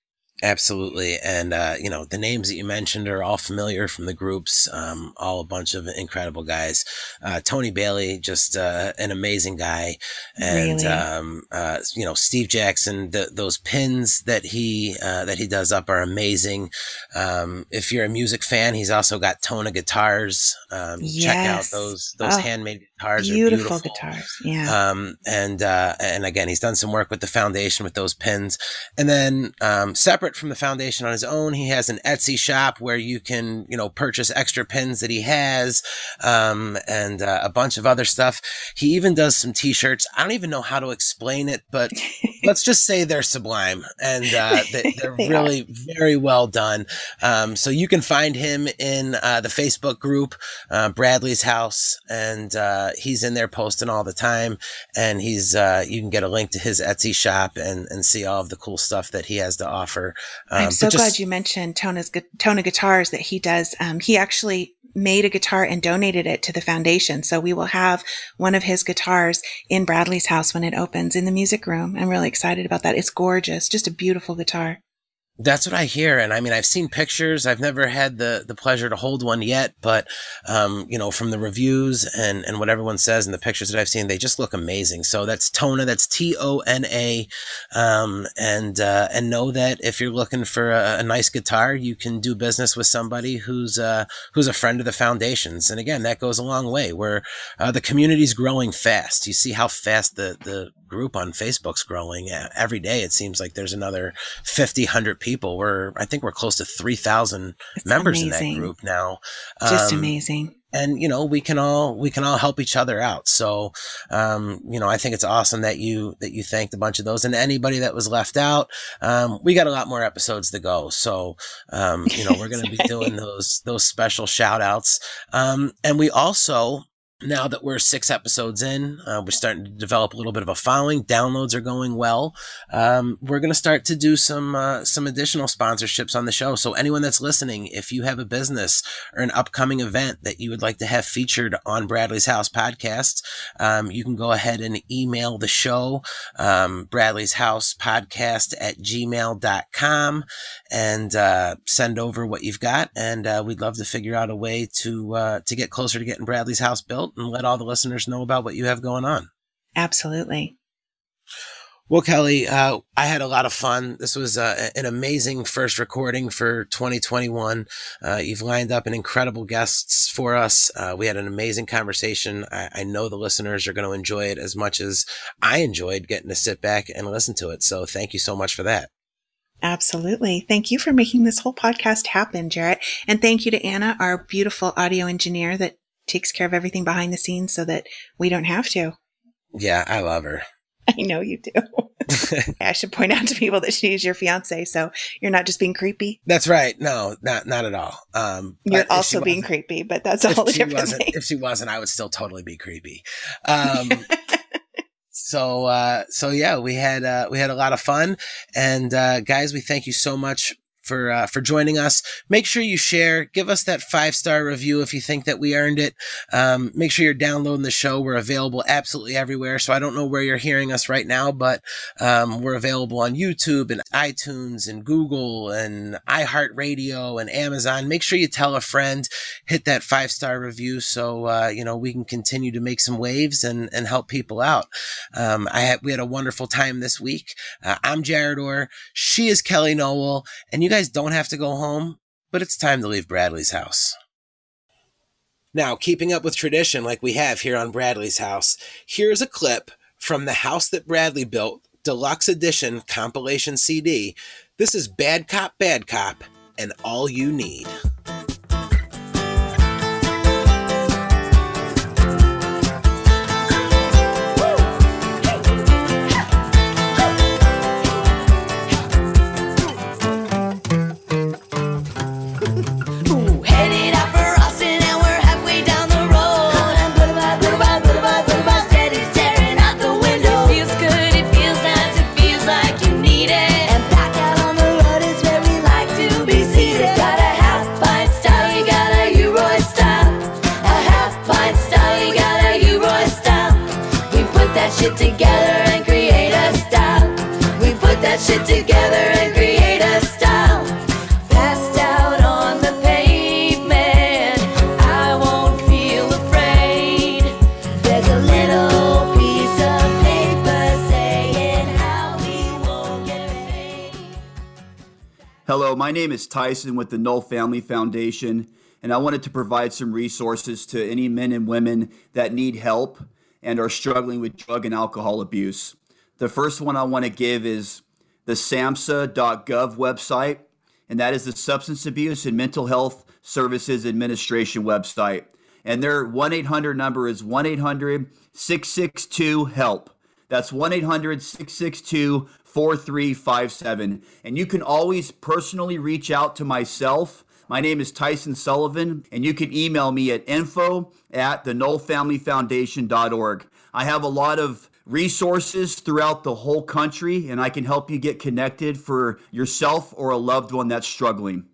Absolutely. And, uh, you know, the names that you mentioned are all familiar from the groups, um, all a bunch of incredible guys. Uh, Tony Bailey, just, uh, an amazing guy. And, really? um, uh, you know, Steve Jackson, the, those pins that he, uh, that he does up are amazing. Um, if you're a music fan, he's also got Tona guitars. Um, yes. check out those, those oh, handmade guitars. Beautiful, beautiful, guitars. Yeah. Um, and, uh, and again, he's done some work with the foundation with those pins. And then, um, separate from the foundation on his own. He has an Etsy shop where you can, you know, purchase extra pins that he has, um, and uh, a bunch of other stuff. He even does some t-shirts. I don't even know how to explain it, but let's just say they're sublime and uh, they, are they really are. very well done. Um, so you can find him in uh, the Facebook group, uh, Bradley's House, and uh, he's in there posting all the time. And he's uh, you can get a link to his Etsy shop and and see all of the cool stuff that he has to offer. Um, I'm so just, glad you mentioned Tona's Tona guitars that he does. Um, he actually made a guitar and donated it to the foundation. So we will have one of his guitars in Bradley's house when it opens in the music room. I'm really excited about that. It's gorgeous. Just a beautiful guitar. That's what I hear. And I mean, I've seen pictures. I've never had the, the pleasure to hold one yet, but, um, you know, from the reviews and, and what everyone says and the pictures that I've seen, they just look amazing. So that's Tona. That's T O N A. Um, and, uh, and know that if you're looking for a, a, nice guitar, you can do business with somebody who's, uh, who's a friend of the foundations. And again, that goes a long way where, uh, the community's growing fast. You see how fast the, the group on Facebook's growing every day. It seems like there's another 50, 100 people. We're, I think we're close to 3,000 members amazing. in that group now. Just um, amazing. And, you know, we can all, we can all help each other out. So, um, you know, I think it's awesome that you, that you thanked a bunch of those and anybody that was left out. Um, we got a lot more episodes to go. So, um, you know, we're going to be doing those, those special shout outs. Um, and we also, now that we're six episodes in, uh, we're starting to develop a little bit of a following. Downloads are going well. Um, we're going to start to do some uh, some additional sponsorships on the show. So anyone that's listening, if you have a business or an upcoming event that you would like to have featured on Bradley's House podcast, um, you can go ahead and email the show, um, Bradley's House podcast at gmail.com and uh, send over what you've got. And uh, we'd love to figure out a way to uh, to get closer to getting Bradley's house built and let all the listeners know about what you have going on. Absolutely. Well, Kelly, uh, I had a lot of fun. This was uh, an amazing first recording for 2021. Uh, you've lined up an incredible guests for us. Uh, we had an amazing conversation. I, I know the listeners are going to enjoy it as much as I enjoyed getting to sit back and listen to it. So thank you so much for that. Absolutely. Thank you for making this whole podcast happen, Jarrett. And thank you to Anna, our beautiful audio engineer that takes care of everything behind the scenes so that we don't have to. Yeah, I love her. I know you do. I should point out to people that she's your fiance, so you're not just being creepy. That's right. No, not not at all. Um, you're also being creepy, but that's a whole different thing. If she wasn't, I would still totally be creepy. Um, so uh, so yeah, we had uh, we had a lot of fun, and uh, guys, we thank you so much for uh, for joining us. Make sure you share. Give us that five star review if you think that we earned it. Um, make sure you're downloading the show. We're available absolutely everywhere. So I don't know where you're hearing us right now, but um, we're available on YouTube and iTunes and Google and iHeartRadio and Amazon. Make sure you tell a friend. Hit that five star review so uh, you know we can continue to make some waves and and help people out. Um, I had we had a wonderful time this week. Uh, I'm Jared Orr. She is Kelly Nowell, and you guys don't have to go home, but it's time to leave Bradley's house. Now, keeping up with tradition like we have here on Bradley's house, here's a clip from the House That Bradley Built Deluxe Edition compilation CD. This is Bad Cop, Bad Cop, and All You Need. Shit together and create a style. Passed out on the pavement, I won't feel afraid. There's a little piece of paper saying how we won't get paid. Hello, my name is Tyson with the Nowell Family Foundation, and I wanted to provide some resources to any men and women that need help and are struggling with drug and alcohol abuse. The first one I want to give is the SAMHSA.gov website, and that is the Substance Abuse and Mental Health Services Administration website. And their 1 800 number is 1 800 662 HELP. That's 1 800 662 4357. And you can always personally reach out to myself. My name is Tyson Sullivan, and you can email me at info at the Foundation.org. I have a lot of resources throughout the whole country, and I can help you get connected for yourself or a loved one that's struggling.